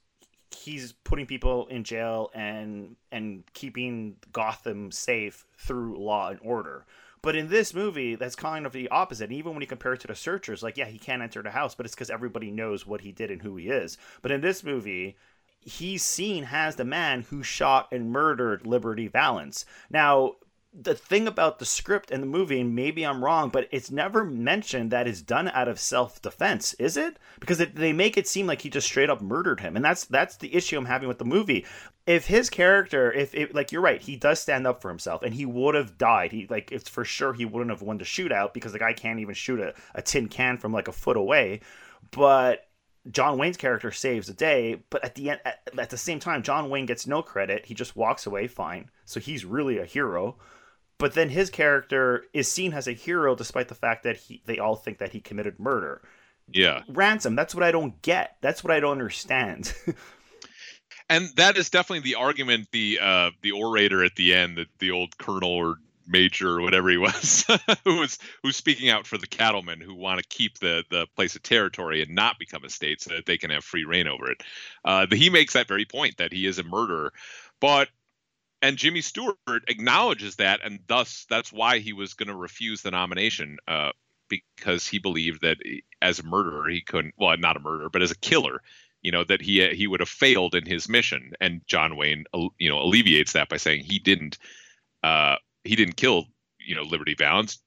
he's putting people in jail and and keeping Gotham safe through law and order. But in this movie, that's kind of the opposite. even when you compare it to the Searchers, like yeah, he can't enter the house, but it's because everybody knows what he did and who he is. But in this movie, he's seen as the man who shot and murdered Liberty Valance. Now, the thing about the script and the movie, and maybe I'm wrong, but it's never mentioned that it's done out of self defense, is it? Because it, they make it seem like he just straight up murdered him, and that's that's the issue I'm having with the movie. If his character, if it, like you're right, he does stand up for himself, and he would have died. He like it's for sure he wouldn't have won the shootout because the guy can't even shoot a, a tin can from like a foot away. But John Wayne's character saves the day, but at the end, at, at the same time, John Wayne gets no credit. He just walks away fine, so he's really a hero but then his character is seen as a hero despite the fact that he they all think that he committed murder. Yeah. Ransom, that's what I don't get. That's what I don't understand. and that is definitely the argument the uh the orator at the end, the, the old colonel or major or whatever he was who was who's speaking out for the cattlemen who want to keep the the place of territory and not become a state so that they can have free reign over it uh, he makes that very point that he is a murderer but and Jimmy Stewart acknowledges that, and thus that's why he was going to refuse the nomination uh, because he believed that as a murderer he couldn't. Well, not a murderer, but as a killer, you know, that he he would have failed in his mission. And John Wayne, you know, alleviates that by saying he didn't uh, he didn't kill you know Liberty Valance.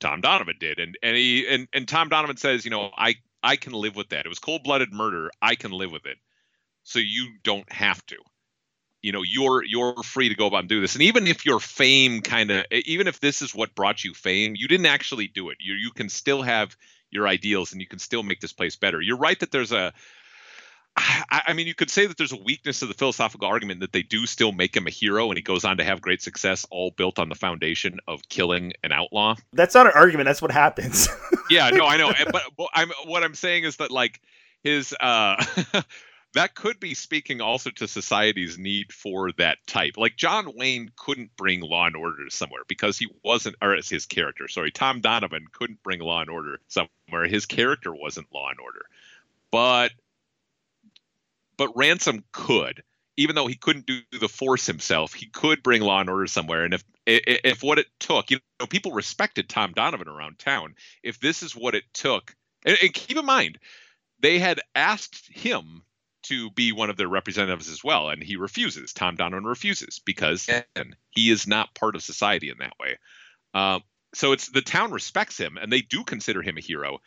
Tom Donovan did, and and he and and Tom Donovan says, you know, I I can live with that. It was cold blooded murder. I can live with it. So you don't have to you know you're you're free to go about and do this and even if your fame kind of even if this is what brought you fame you didn't actually do it you you can still have your ideals and you can still make this place better you're right that there's a I, I mean, you could say that there's a weakness to the philosophical argument that they do still make him a hero, and he goes on to have great success, all built on the foundation of killing an outlaw. That's not an argument. That's what happens. yeah, no, I know, but, but I'm what I'm saying is that like his uh that could be speaking also to society's need for that type. Like John Wayne couldn't bring law and order somewhere because he wasn't, or his character. Sorry, Tom Donovan couldn't bring law and order somewhere. His character wasn't law and order, but but Ransom could, even though he couldn't do the force himself. He could bring law and order somewhere. And if if what it took, you know, people respected Tom Donovan around town. If this is what it took, and, and keep in mind, they had asked him to be one of their representatives as well, and he refuses. Tom Donovan refuses because again, he is not part of society in that way. Uh, so it's the town respects him, and they do consider him a hero.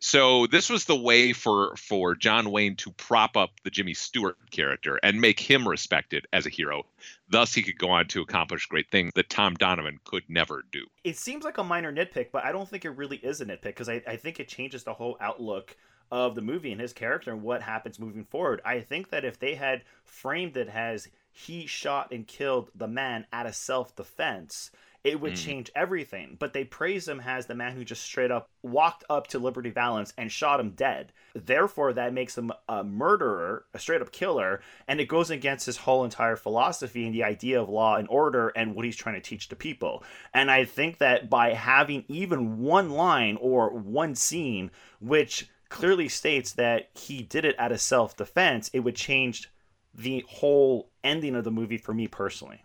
So this was the way for for John Wayne to prop up the Jimmy Stewart character and make him respected as a hero. Thus, he could go on to accomplish great things that Tom Donovan could never do. It seems like a minor nitpick, but I don't think it really is a nitpick because I, I think it changes the whole outlook of the movie and his character and what happens moving forward. I think that if they had framed it as he shot and killed the man out of self defense, it would mm. change everything. But they praise him as the man who just straight up walked up to Liberty Valance and shot him dead. Therefore, that makes him a murderer, a straight up killer, and it goes against his whole entire philosophy and the idea of law and order and what he's trying to teach to people. And I think that by having even one line or one scene, which clearly states that he did it out of self defense, it would change the whole ending of the movie for me personally.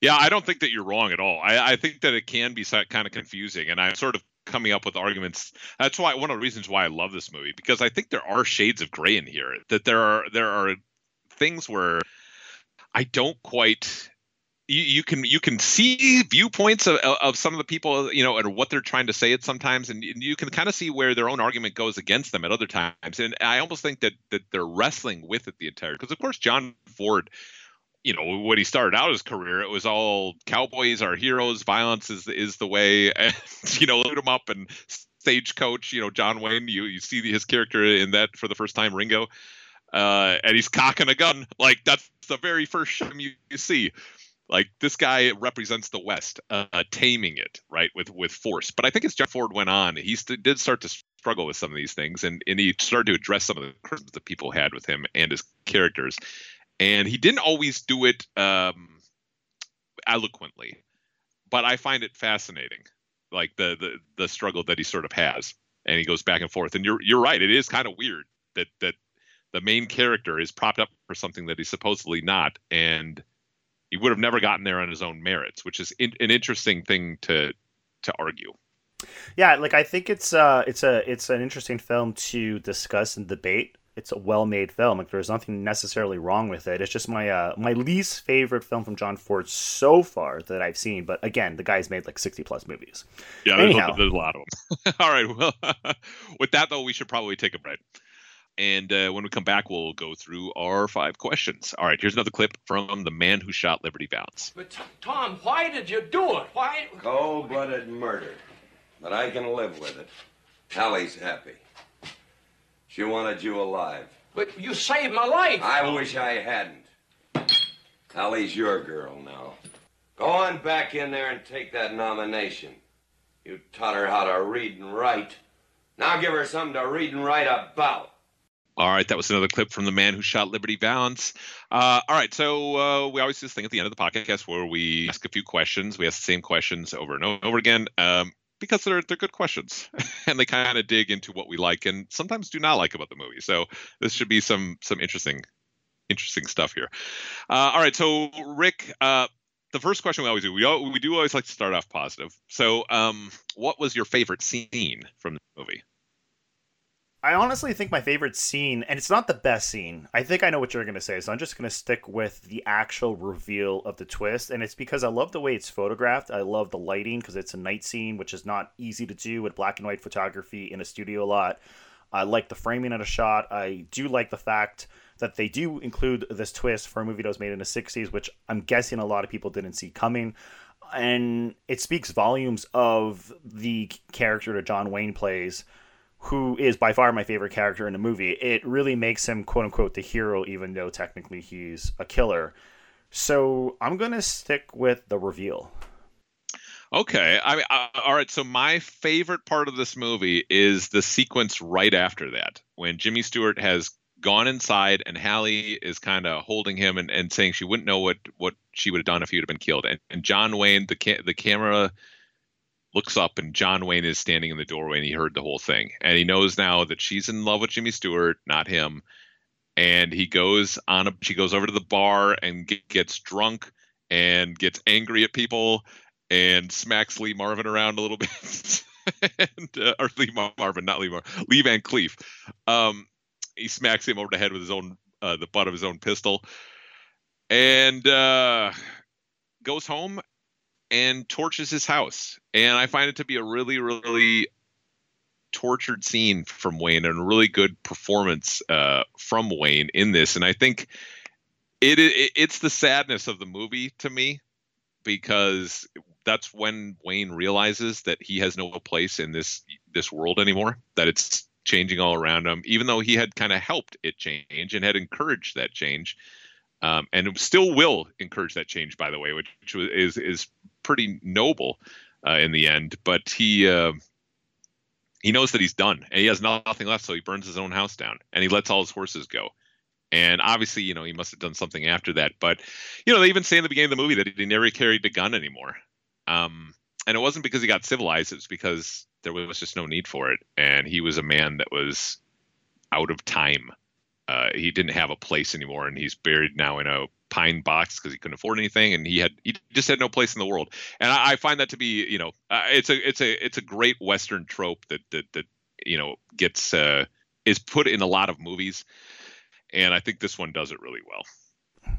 Yeah, I don't think that you're wrong at all. I, I think that it can be kind of confusing, and I'm sort of coming up with arguments. That's why one of the reasons why I love this movie because I think there are shades of gray in here. That there are there are things where I don't quite you, you can you can see viewpoints of, of some of the people you know and what they're trying to say it sometimes and you can kind of see where their own argument goes against them at other times and i almost think that that they're wrestling with it the entire because of course john ford you know when he started out his career it was all cowboys are heroes violence is is the way and you know load them up and stagecoach you know john wayne you you see his character in that for the first time ringo uh, and he's cocking a gun like that's the very first shot you, you see like this guy represents the West, uh, taming it right with with force. But I think as John Ford went on, he st- did start to struggle with some of these things, and and he started to address some of the criticisms that people had with him and his characters. And he didn't always do it um, eloquently, but I find it fascinating, like the the the struggle that he sort of has, and he goes back and forth. And you're you're right, it is kind of weird that that the main character is propped up for something that he's supposedly not, and he would have never gotten there on his own merits, which is in, an interesting thing to to argue. Yeah, like I think it's uh it's a it's an interesting film to discuss and debate. It's a well-made film. Like there's nothing necessarily wrong with it. It's just my uh my least favorite film from John Ford so far that I've seen. But again, the guy's made like 60 plus movies. Yeah, there's, a, there's a lot of them. All right, well, with that though, we should probably take a break. And uh, when we come back, we'll go through our five questions. All right, here's another clip from the man who shot Liberty Valance. But Tom, why did you do it? Why? Cold-blooded murder. But I can live with it. Hallie's happy. She wanted you alive. But you saved my life. I wish I hadn't. Hallie's your girl now. Go on back in there and take that nomination. You taught her how to read and write. Now give her something to read and write about. All right, that was another clip from the man who shot Liberty Valance. Uh, all right, so uh, we always do this thing at the end of the podcast where we ask a few questions. We ask the same questions over and over again um, because they're they're good questions and they kind of dig into what we like and sometimes do not like about the movie. So this should be some some interesting interesting stuff here. Uh, all right, so Rick, uh, the first question we always do we we do always like to start off positive. So um, what was your favorite scene from the movie? I honestly think my favorite scene, and it's not the best scene. I think I know what you're going to say, so I'm just going to stick with the actual reveal of the twist. And it's because I love the way it's photographed. I love the lighting because it's a night scene, which is not easy to do with black and white photography in a studio a lot. I like the framing of the shot. I do like the fact that they do include this twist for a movie that was made in the 60s, which I'm guessing a lot of people didn't see coming. And it speaks volumes of the character that John Wayne plays who is by far my favorite character in the movie. It really makes him quote unquote the hero, even though technically he's a killer. So I'm gonna stick with the reveal. Okay. I mean, uh, all right. So my favorite part of this movie is the sequence right after that, when Jimmy Stewart has gone inside and Hallie is kind of holding him and, and saying she wouldn't know what what she would have done if he would have been killed. And, and John Wayne, the ca- the camera looks up and John Wayne is standing in the doorway and he heard the whole thing. And he knows now that she's in love with Jimmy Stewart, not him. And he goes on a she goes over to the bar and get, gets drunk and gets angry at people and smacks Lee Marvin around a little bit. and, uh, or Lee Marvin, not Lee Marvin, Lee Van Cleef. Um, he smacks him over the head with his own, uh, the butt of his own pistol, and uh, goes home and torches his house. And I find it to be a really, really tortured scene from Wayne and a really good performance uh, from Wayne in this. And I think it, it it's the sadness of the movie to me because that's when Wayne realizes that he has no place in this this world anymore. That it's changing all around him, even though he had kind of helped it change and had encouraged that change, um, and still will encourage that change. By the way, which, which is is pretty noble uh, in the end. But he uh, he knows that he's done, and he has nothing left, so he burns his own house down, and he lets all his horses go. And obviously, you know, he must have done something after that. But, you know, they even say in the beginning of the movie that he never carried a gun anymore. Um, and it wasn't because he got civilized; it was because there was just no need for it, and he was a man that was out of time. Uh, he didn't have a place anymore, and he's buried now in a pine box because he couldn't afford anything, and he had he just had no place in the world. And I, I find that to be, you know, uh, it's a it's a it's a great Western trope that that that you know gets uh, is put in a lot of movies, and I think this one does it really well.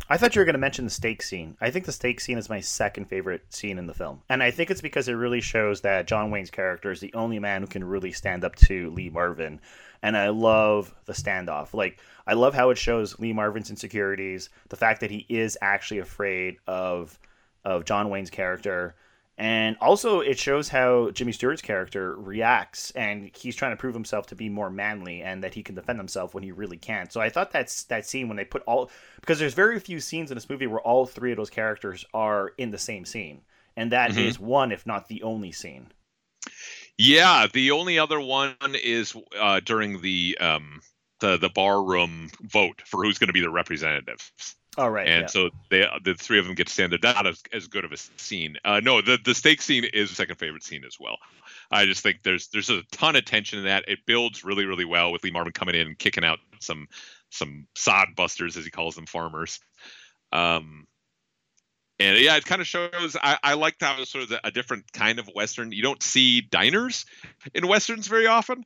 I thought you were going to mention the steak scene. I think the steak scene is my second favorite scene in the film. And I think it's because it really shows that John Wayne's character is the only man who can really stand up to Lee Marvin. And I love the standoff. Like, I love how it shows Lee Marvin's insecurities, the fact that he is actually afraid of of John Wayne's character, and also, it shows how Jimmy Stewart's character reacts, and he's trying to prove himself to be more manly and that he can defend himself when he really can't. So I thought that's that scene when they put all because there's very few scenes in this movie where all three of those characters are in the same scene, and that mm-hmm. is one, if not the only scene. Yeah, the only other one is uh, during the um, the the bar room vote for who's going to be the representative. Oh right. And yeah. so they the three of them get to stand there. Not as, as good of a scene. Uh, no, the the steak scene is second favorite scene as well. I just think there's there's a ton of tension in that. It builds really really well with Lee Marvin coming in and kicking out some some sod busters as he calls them farmers. Um, and yeah, it kind of shows. I, I liked how it's sort of a different kind of western. You don't see diners in westerns very often,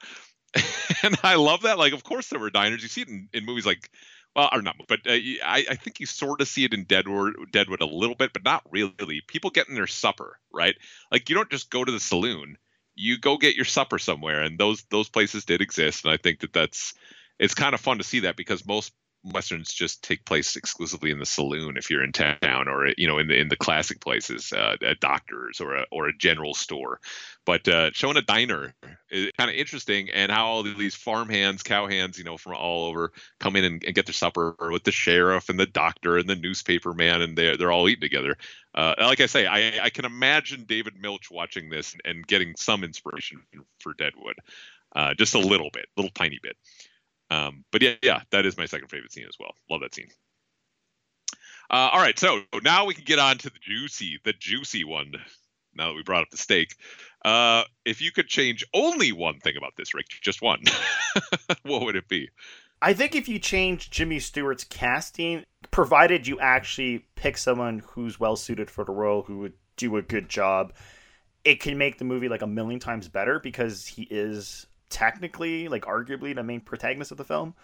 and I love that. Like, of course there were diners. You see it in, in movies like well, or not, but uh, I, I think you sort of see it in Deadwood, Deadwood a little bit, but not really. People getting their supper, right? Like you don't just go to the saloon; you go get your supper somewhere, and those those places did exist, and I think that that's it's kind of fun to see that because most westerns just take place exclusively in the saloon if you're in town or you know in the in the classic places uh, a doctor's or a or a general store. But uh, showing a diner is kind of interesting and how all these farm hands cow hands you know from all over come in and, and get their supper with the sheriff and the doctor and the newspaper man and they're, they're all eating together. Uh, like i say I, I can imagine david milch watching this and getting some inspiration for deadwood uh, just a little bit little tiny bit um, but yeah, yeah, that is my second favorite scene as well. Love that scene. Uh, all right, so now we can get on to the juicy, the juicy one. Now that we brought up the steak, uh, if you could change only one thing about this, Rick, just one, what would it be? I think if you change Jimmy Stewart's casting, provided you actually pick someone who's well suited for the role, who would do a good job, it can make the movie like a million times better because he is technically, like arguably, the main protagonist of the film.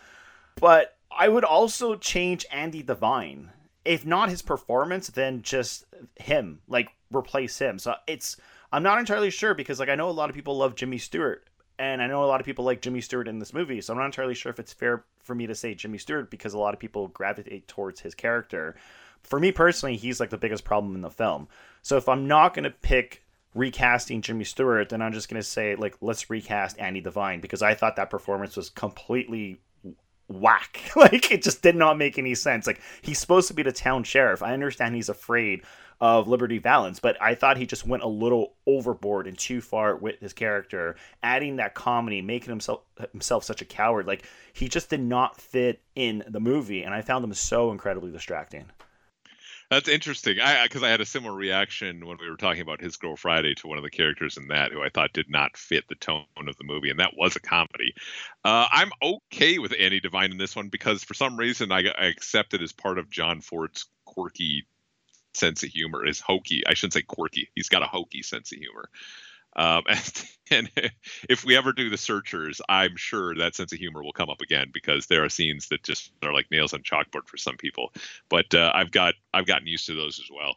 But I would also change Andy Devine. If not his performance, then just him. Like replace him. So it's I'm not entirely sure because like I know a lot of people love Jimmy Stewart. And I know a lot of people like Jimmy Stewart in this movie, so I'm not entirely sure if it's fair for me to say Jimmy Stewart because a lot of people gravitate towards his character. For me personally, he's like the biggest problem in the film. So if I'm not going to pick recasting Jimmy Stewart, then I'm just going to say, like, let's recast Andy Devine because I thought that performance was completely whack. like, it just did not make any sense. Like, he's supposed to be the town sheriff. I understand he's afraid of Liberty Valance, but I thought he just went a little overboard and too far with his character, adding that comedy, making himself himself such a coward. Like, he just did not fit in the movie, and I found him so incredibly distracting. That's interesting. I because I, had a similar reaction when we were talking about His Girl Friday to one of the characters in that, who I thought did not fit the tone of the movie, and that was a comedy. Uh, I'm okay with Andy Devine in this one because for some reason I, I accept it as part of John Ford's quirky sense of humor. Is hokey. I shouldn't say quirky. He's got a hokey sense of humor. Um, and, and, if we ever do the searchers, I'm sure that sense of humor will come up again because there are scenes that just are like nails on chalkboard for some people. But uh, I've got I've gotten used to those as well.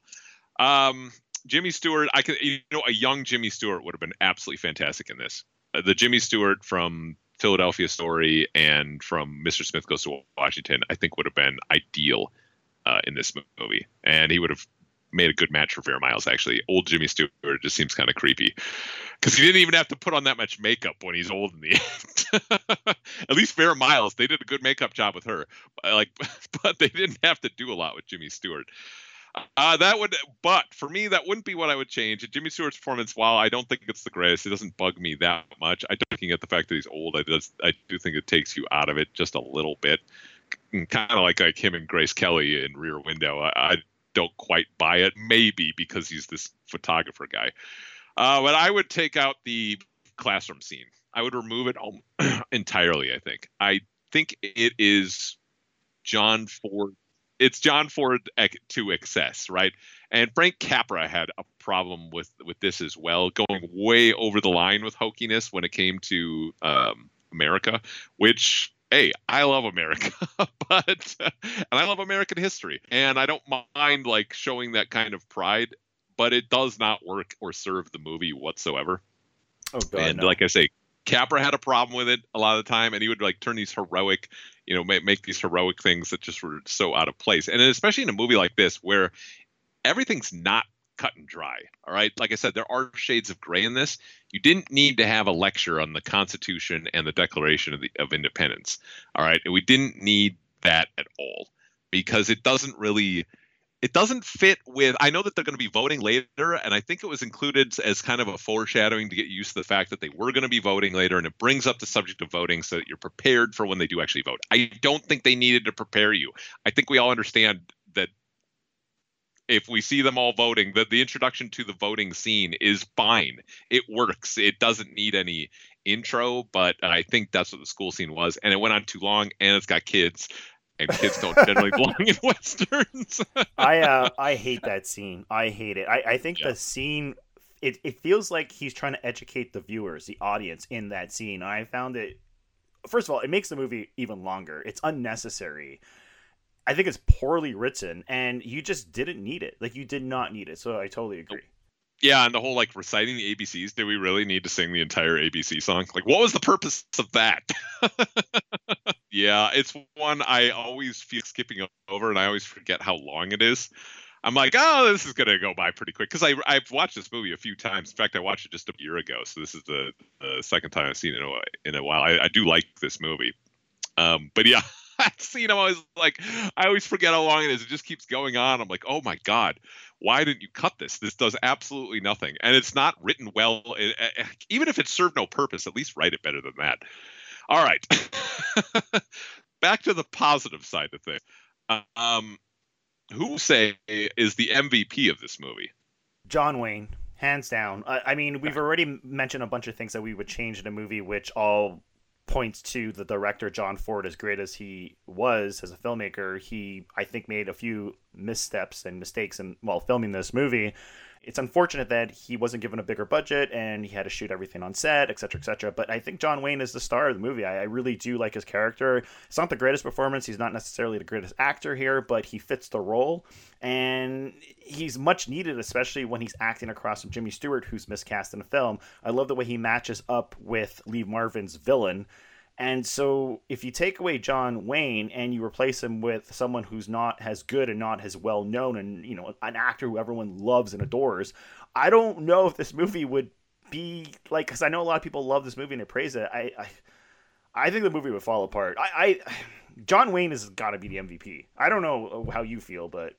Um, Jimmy Stewart, I could you know a young Jimmy Stewart would have been absolutely fantastic in this. Uh, the Jimmy Stewart from Philadelphia Story and from Mr. Smith Goes to Washington, I think would have been ideal uh, in this movie, and he would have made a good match for Vera Miles. Actually, old Jimmy Stewart just seems kind of creepy because he didn't even have to put on that much makeup when he's old in the end. At least Vera Miles, they did a good makeup job with her. Like, but they didn't have to do a lot with Jimmy Stewart. Uh, that would, but for me, that wouldn't be what I would change. Jimmy Stewart's performance, while I don't think it's the greatest, it doesn't bug me that much. I'm looking at the fact that he's old, I does, I do think it takes you out of it just a little bit. Kind of like like him and Grace Kelly in Rear Window. I, I don't quite buy it. Maybe because he's this photographer guy. Uh, but I would take out the classroom scene. I would remove it all, entirely. I think. I think it is John Ford. It's John Ford to excess, right? And Frank Capra had a problem with with this as well, going way over the line with hokiness when it came to um, America, which hey, I love America, but and I love American history, and I don't mind like showing that kind of pride, but it does not work or serve the movie whatsoever. Oh God, and no. like I say, Capra had a problem with it a lot of the time, and he would like turn these heroic, you know, make, make these heroic things that just were so out of place, and especially in a movie like this where everything's not cut and dry. All right. Like I said, there are shades of gray in this. You didn't need to have a lecture on the Constitution and the Declaration of, the, of Independence. All right. And we didn't need that at all because it doesn't really it doesn't fit with i know that they're going to be voting later and i think it was included as kind of a foreshadowing to get used to the fact that they were going to be voting later and it brings up the subject of voting so that you're prepared for when they do actually vote i don't think they needed to prepare you i think we all understand if we see them all voting, that the introduction to the voting scene is fine. It works. It doesn't need any intro, but I think that's what the school scene was. And it went on too long, and it's got kids, and kids don't generally belong in westerns. I uh, I hate that scene. I hate it. I, I think yeah. the scene it, it feels like he's trying to educate the viewers, the audience in that scene. I found it first of all, it makes the movie even longer. It's unnecessary. I think it's poorly written, and you just didn't need it. Like you did not need it. So I totally agree. Yeah, and the whole like reciting the ABCs. Do we really need to sing the entire ABC song? Like, what was the purpose of that? yeah, it's one I always feel skipping over, and I always forget how long it is. I'm like, oh, this is gonna go by pretty quick because I I've watched this movie a few times. In fact, I watched it just a year ago, so this is the, the second time I've seen it in a, in a while. I, I do like this movie, um, but yeah, that scene, I'm always like, I always forget how long it is. It just keeps going on. I'm like, oh my god, why didn't you cut this? This does absolutely nothing, and it's not written well. It, even if it served no purpose, at least write it better than that. All right, back to the positive side of things. Um, who say is the MVP of this movie? John Wayne, hands down. I, I mean, we've already mentioned a bunch of things that we would change in a movie, which all points to the director John Ford as great as he was as a filmmaker he I think made a few missteps and mistakes in while filming this movie it's unfortunate that he wasn't given a bigger budget and he had to shoot everything on set etc etc but I think John Wayne is the star of the movie. I, I really do like his character. It's not the greatest performance. He's not necessarily the greatest actor here but he fits the role. And he's much needed, especially when he's acting across from Jimmy Stewart, who's miscast in the film. I love the way he matches up with Lee Marvin's villain. And so if you take away John Wayne and you replace him with someone who's not as good and not as well known and you know an actor who everyone loves and adores, I don't know if this movie would be like because I know a lot of people love this movie and they praise it. I I, I think the movie would fall apart. I, I John Wayne has got to be the MVP. I don't know how you feel, but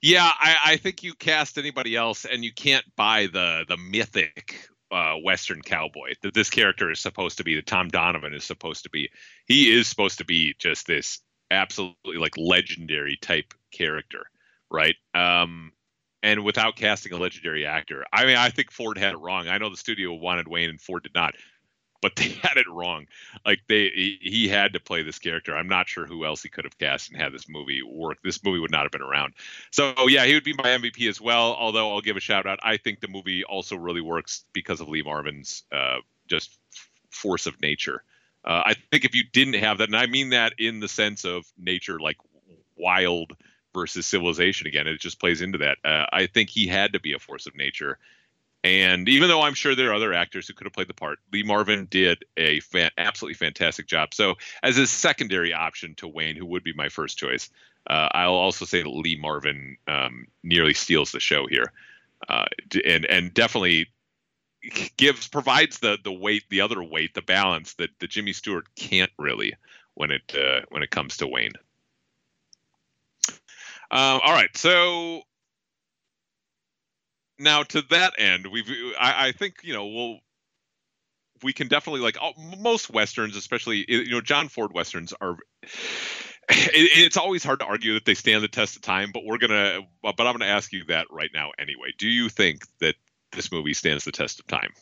yeah, I, I think you cast anybody else, and you can't buy the the mythic uh, Western cowboy that this character is supposed to be. That Tom Donovan is supposed to be. He is supposed to be just this absolutely like legendary type character, right? Um, and without casting a legendary actor, I mean, I think Ford had it wrong. I know the studio wanted Wayne, and Ford did not but they had it wrong. Like they, he, had to play this character. I'm not sure who else he could have cast and had this movie work. This movie would not have been around. So yeah, he would be my MVP as well. Although I'll give a shout out. I think the movie also really works because of Lee Marvin's uh, just force of nature. Uh, I think if you didn't have that, and I mean that in the sense of nature, like wild versus civilization. Again, it just plays into that. Uh, I think he had to be a force of nature and even though I'm sure there are other actors who could have played the part, Lee Marvin did a fan, absolutely fantastic job. So, as a secondary option to Wayne, who would be my first choice, uh, I'll also say that Lee Marvin um, nearly steals the show here, uh, and and definitely gives provides the the weight, the other weight, the balance that the Jimmy Stewart can't really when it uh, when it comes to Wayne. Um, all right, so now to that end, we've I, I think you know we'll we can definitely like most westerns, especially you know John Ford westerns are. It, it's always hard to argue that they stand the test of time, but we're gonna. But I'm gonna ask you that right now anyway. Do you think that this movie stands the test of time?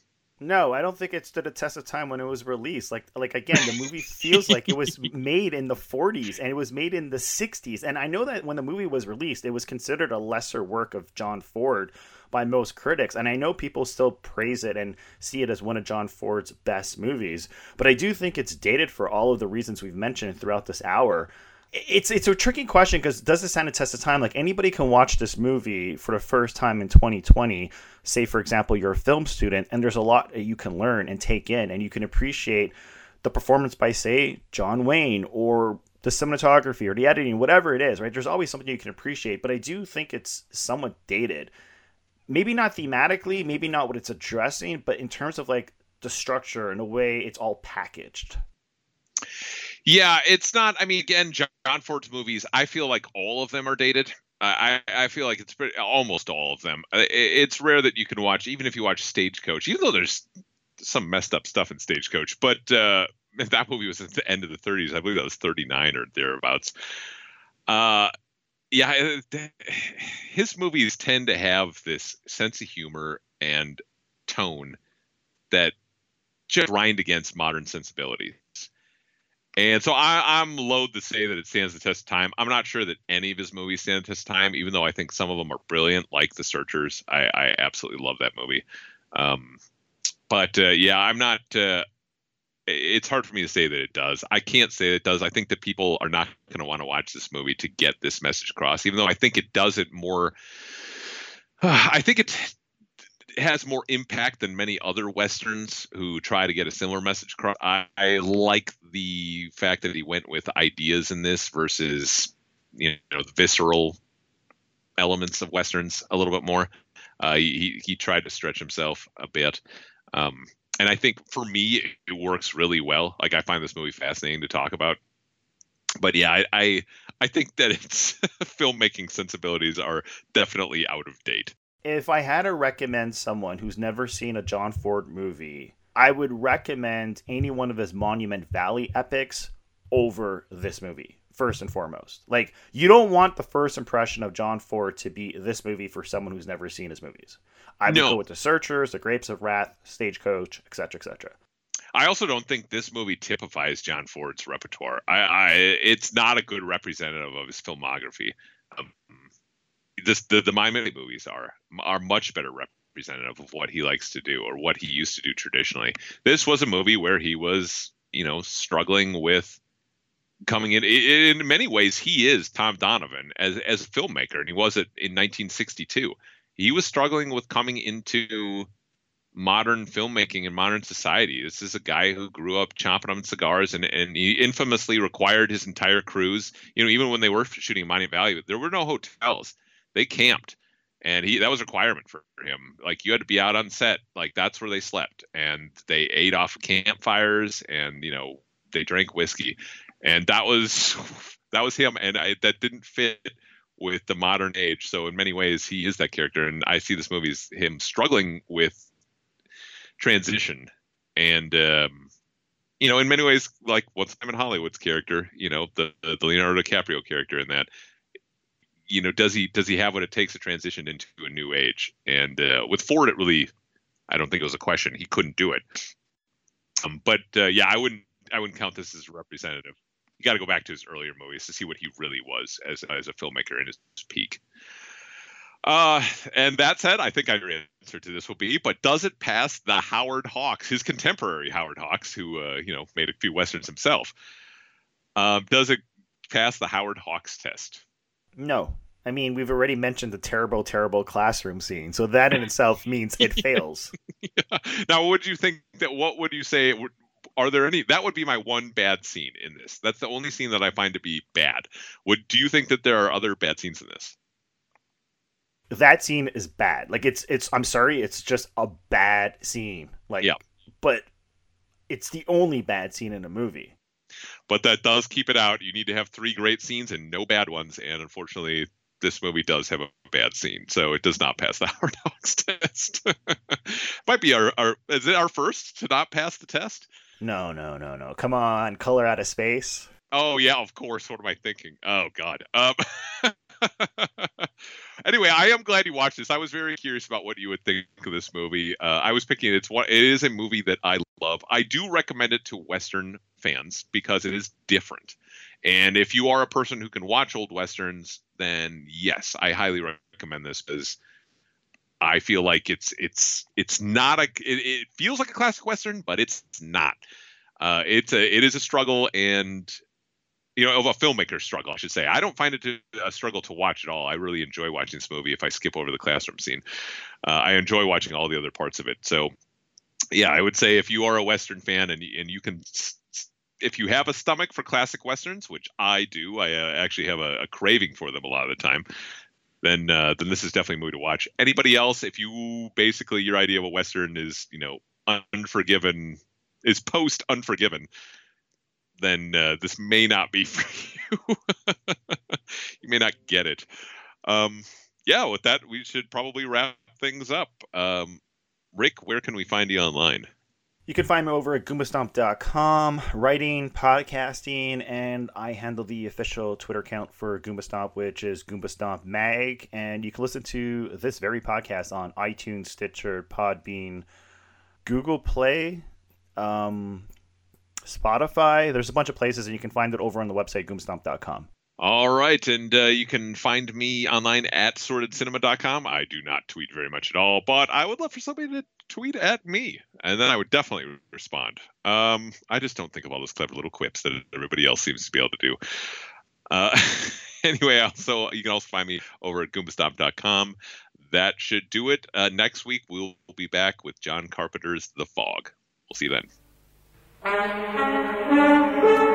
No, I don't think it stood a test of time when it was released. Like, like again, the movie feels like it was made in the 40s and it was made in the 60s. And I know that when the movie was released, it was considered a lesser work of John Ford by most critics. And I know people still praise it and see it as one of John Ford's best movies. But I do think it's dated for all of the reasons we've mentioned throughout this hour. It's it's a tricky question because does it stand a test of time? Like anybody can watch this movie for the first time in 2020. Say, for example, you're a film student, and there's a lot that you can learn and take in, and you can appreciate the performance by, say, John Wayne or the cinematography or the editing, whatever it is, right? There's always something you can appreciate, but I do think it's somewhat dated maybe not thematically, maybe not what it's addressing, but in terms of like the structure and the way it's all packaged. Yeah, it's not. I mean, again, John Ford's movies, I feel like all of them are dated. I, I feel like it's pretty, almost all of them. It's rare that you can watch, even if you watch Stagecoach, even though there's some messed up stuff in Stagecoach. But uh, that movie was at the end of the 30s. I believe that was 39 or thereabouts. Uh, yeah, his movies tend to have this sense of humor and tone that just grind against modern sensibilities. And so I, am loath to say that it stands the test of time. I'm not sure that any of his movies stand the test of time, even though I think some of them are brilliant, like The Searchers. I, I absolutely love that movie. Um, but uh, yeah, I'm not. Uh, it's hard for me to say that it does. I can't say it does. I think that people are not going to want to watch this movie to get this message across, even though I think it does it more. I think it has more impact than many other westerns who try to get a similar message across. I, I like the fact that he went with ideas in this versus you know the visceral elements of westerns a little bit more. Uh, he he tried to stretch himself a bit. Um, and I think for me it works really well. Like I find this movie fascinating to talk about. But yeah, I I, I think that its filmmaking sensibilities are definitely out of date. If I had to recommend someone who's never seen a John Ford movie, I would recommend any one of his Monument Valley epics over this movie first and foremost. Like you don't want the first impression of John Ford to be this movie for someone who's never seen his movies. I would no. go with The Searchers, The Grapes of Wrath, Stagecoach, etc., etc. I also don't think this movie typifies John Ford's repertoire. I, I it's not a good representative of his filmography. Um, this the the Miami movies are are much better representative of what he likes to do or what he used to do traditionally. This was a movie where he was, you know, struggling with coming in. In many ways, he is Tom Donovan as as a filmmaker, and he was it in 1962. He was struggling with coming into modern filmmaking and modern society. This is a guy who grew up chomping on cigars and, and he infamously required his entire crews, you know, even when they were shooting Monument Valley, there were no hotels. They camped. And he that was a requirement for him. Like you had to be out on set. Like that's where they slept. And they ate off campfires and, you know, they drank whiskey. And that was that was him. And I, that didn't fit with the modern age. So in many ways, he is that character, and I see this movie as him struggling with transition, and um, you know, in many ways, like what's Simon Hollywood's character, you know, the the Leonardo DiCaprio character in that. You know, does he does he have what it takes to transition into a new age? And uh, with Ford, it really, I don't think it was a question. He couldn't do it. Um, but uh, yeah, I wouldn't I wouldn't count this as representative you got to go back to his earlier movies to see what he really was as as a filmmaker in his peak. Uh, and that said, I think our answer to this will be, but does it pass the Howard Hawks, his contemporary Howard Hawks, who uh, you know made a few westerns himself? Um, does it pass the Howard Hawks test? No. I mean, we've already mentioned the terrible, terrible classroom scene, so that in itself means it fails. yeah. Now, would you think that? What would you say are there any that would be my one bad scene in this that's the only scene that i find to be bad would do you think that there are other bad scenes in this that scene is bad like it's it's i'm sorry it's just a bad scene like yeah but it's the only bad scene in a movie but that does keep it out you need to have three great scenes and no bad ones and unfortunately this movie does have a bad scene, so it does not pass the Howard Hawks test. Might be our, our is it our first to not pass the test? No, no, no, no. Come on, color out of space. Oh yeah, of course. What am I thinking? Oh God. Um, anyway, I am glad you watched this. I was very curious about what you would think of this movie. Uh, I was picking it's one. It is a movie that I love. I do recommend it to Western fans because it is different. And if you are a person who can watch old westerns, then yes, I highly recommend this because I feel like it's it's it's not a it, it feels like a classic western, but it's not. Uh, it's a it is a struggle and you know of a filmmaker's struggle, I should say. I don't find it to, a struggle to watch at all. I really enjoy watching this movie. If I skip over the classroom scene, uh, I enjoy watching all the other parts of it. So yeah, I would say if you are a western fan and and you can if you have a stomach for classic westerns, which I do, I uh, actually have a, a, craving for them a lot of the time then uh, then this is definitely a movie to watch. Anybody else, if you basically your idea of a western is you know Unforgiven is post Unforgiven, then uh, this may not be for you. you may not get it. Um, yeah, with that, we should probably wrap things up. Um, Rick, where can we find you online? You can find me over at goombastomp.com, writing, podcasting, and I handle the official Twitter account for Goombastomp, which is Goombastomp Mag. And you can listen to this very podcast on iTunes, Stitcher, Podbean, Google Play, um, Spotify. There's a bunch of places, and you can find it over on the website, goombastomp.com. All right, and uh, you can find me online at sordidcinema.com. I do not tweet very much at all, but I would love for somebody to tweet at me, and then I would definitely respond. Um, I just don't think of all those clever little quips that everybody else seems to be able to do. Uh, anyway, also you can also find me over at goombastomp.com. That should do it. Uh, next week we'll be back with John Carpenter's The Fog. We'll see you then. Thank you.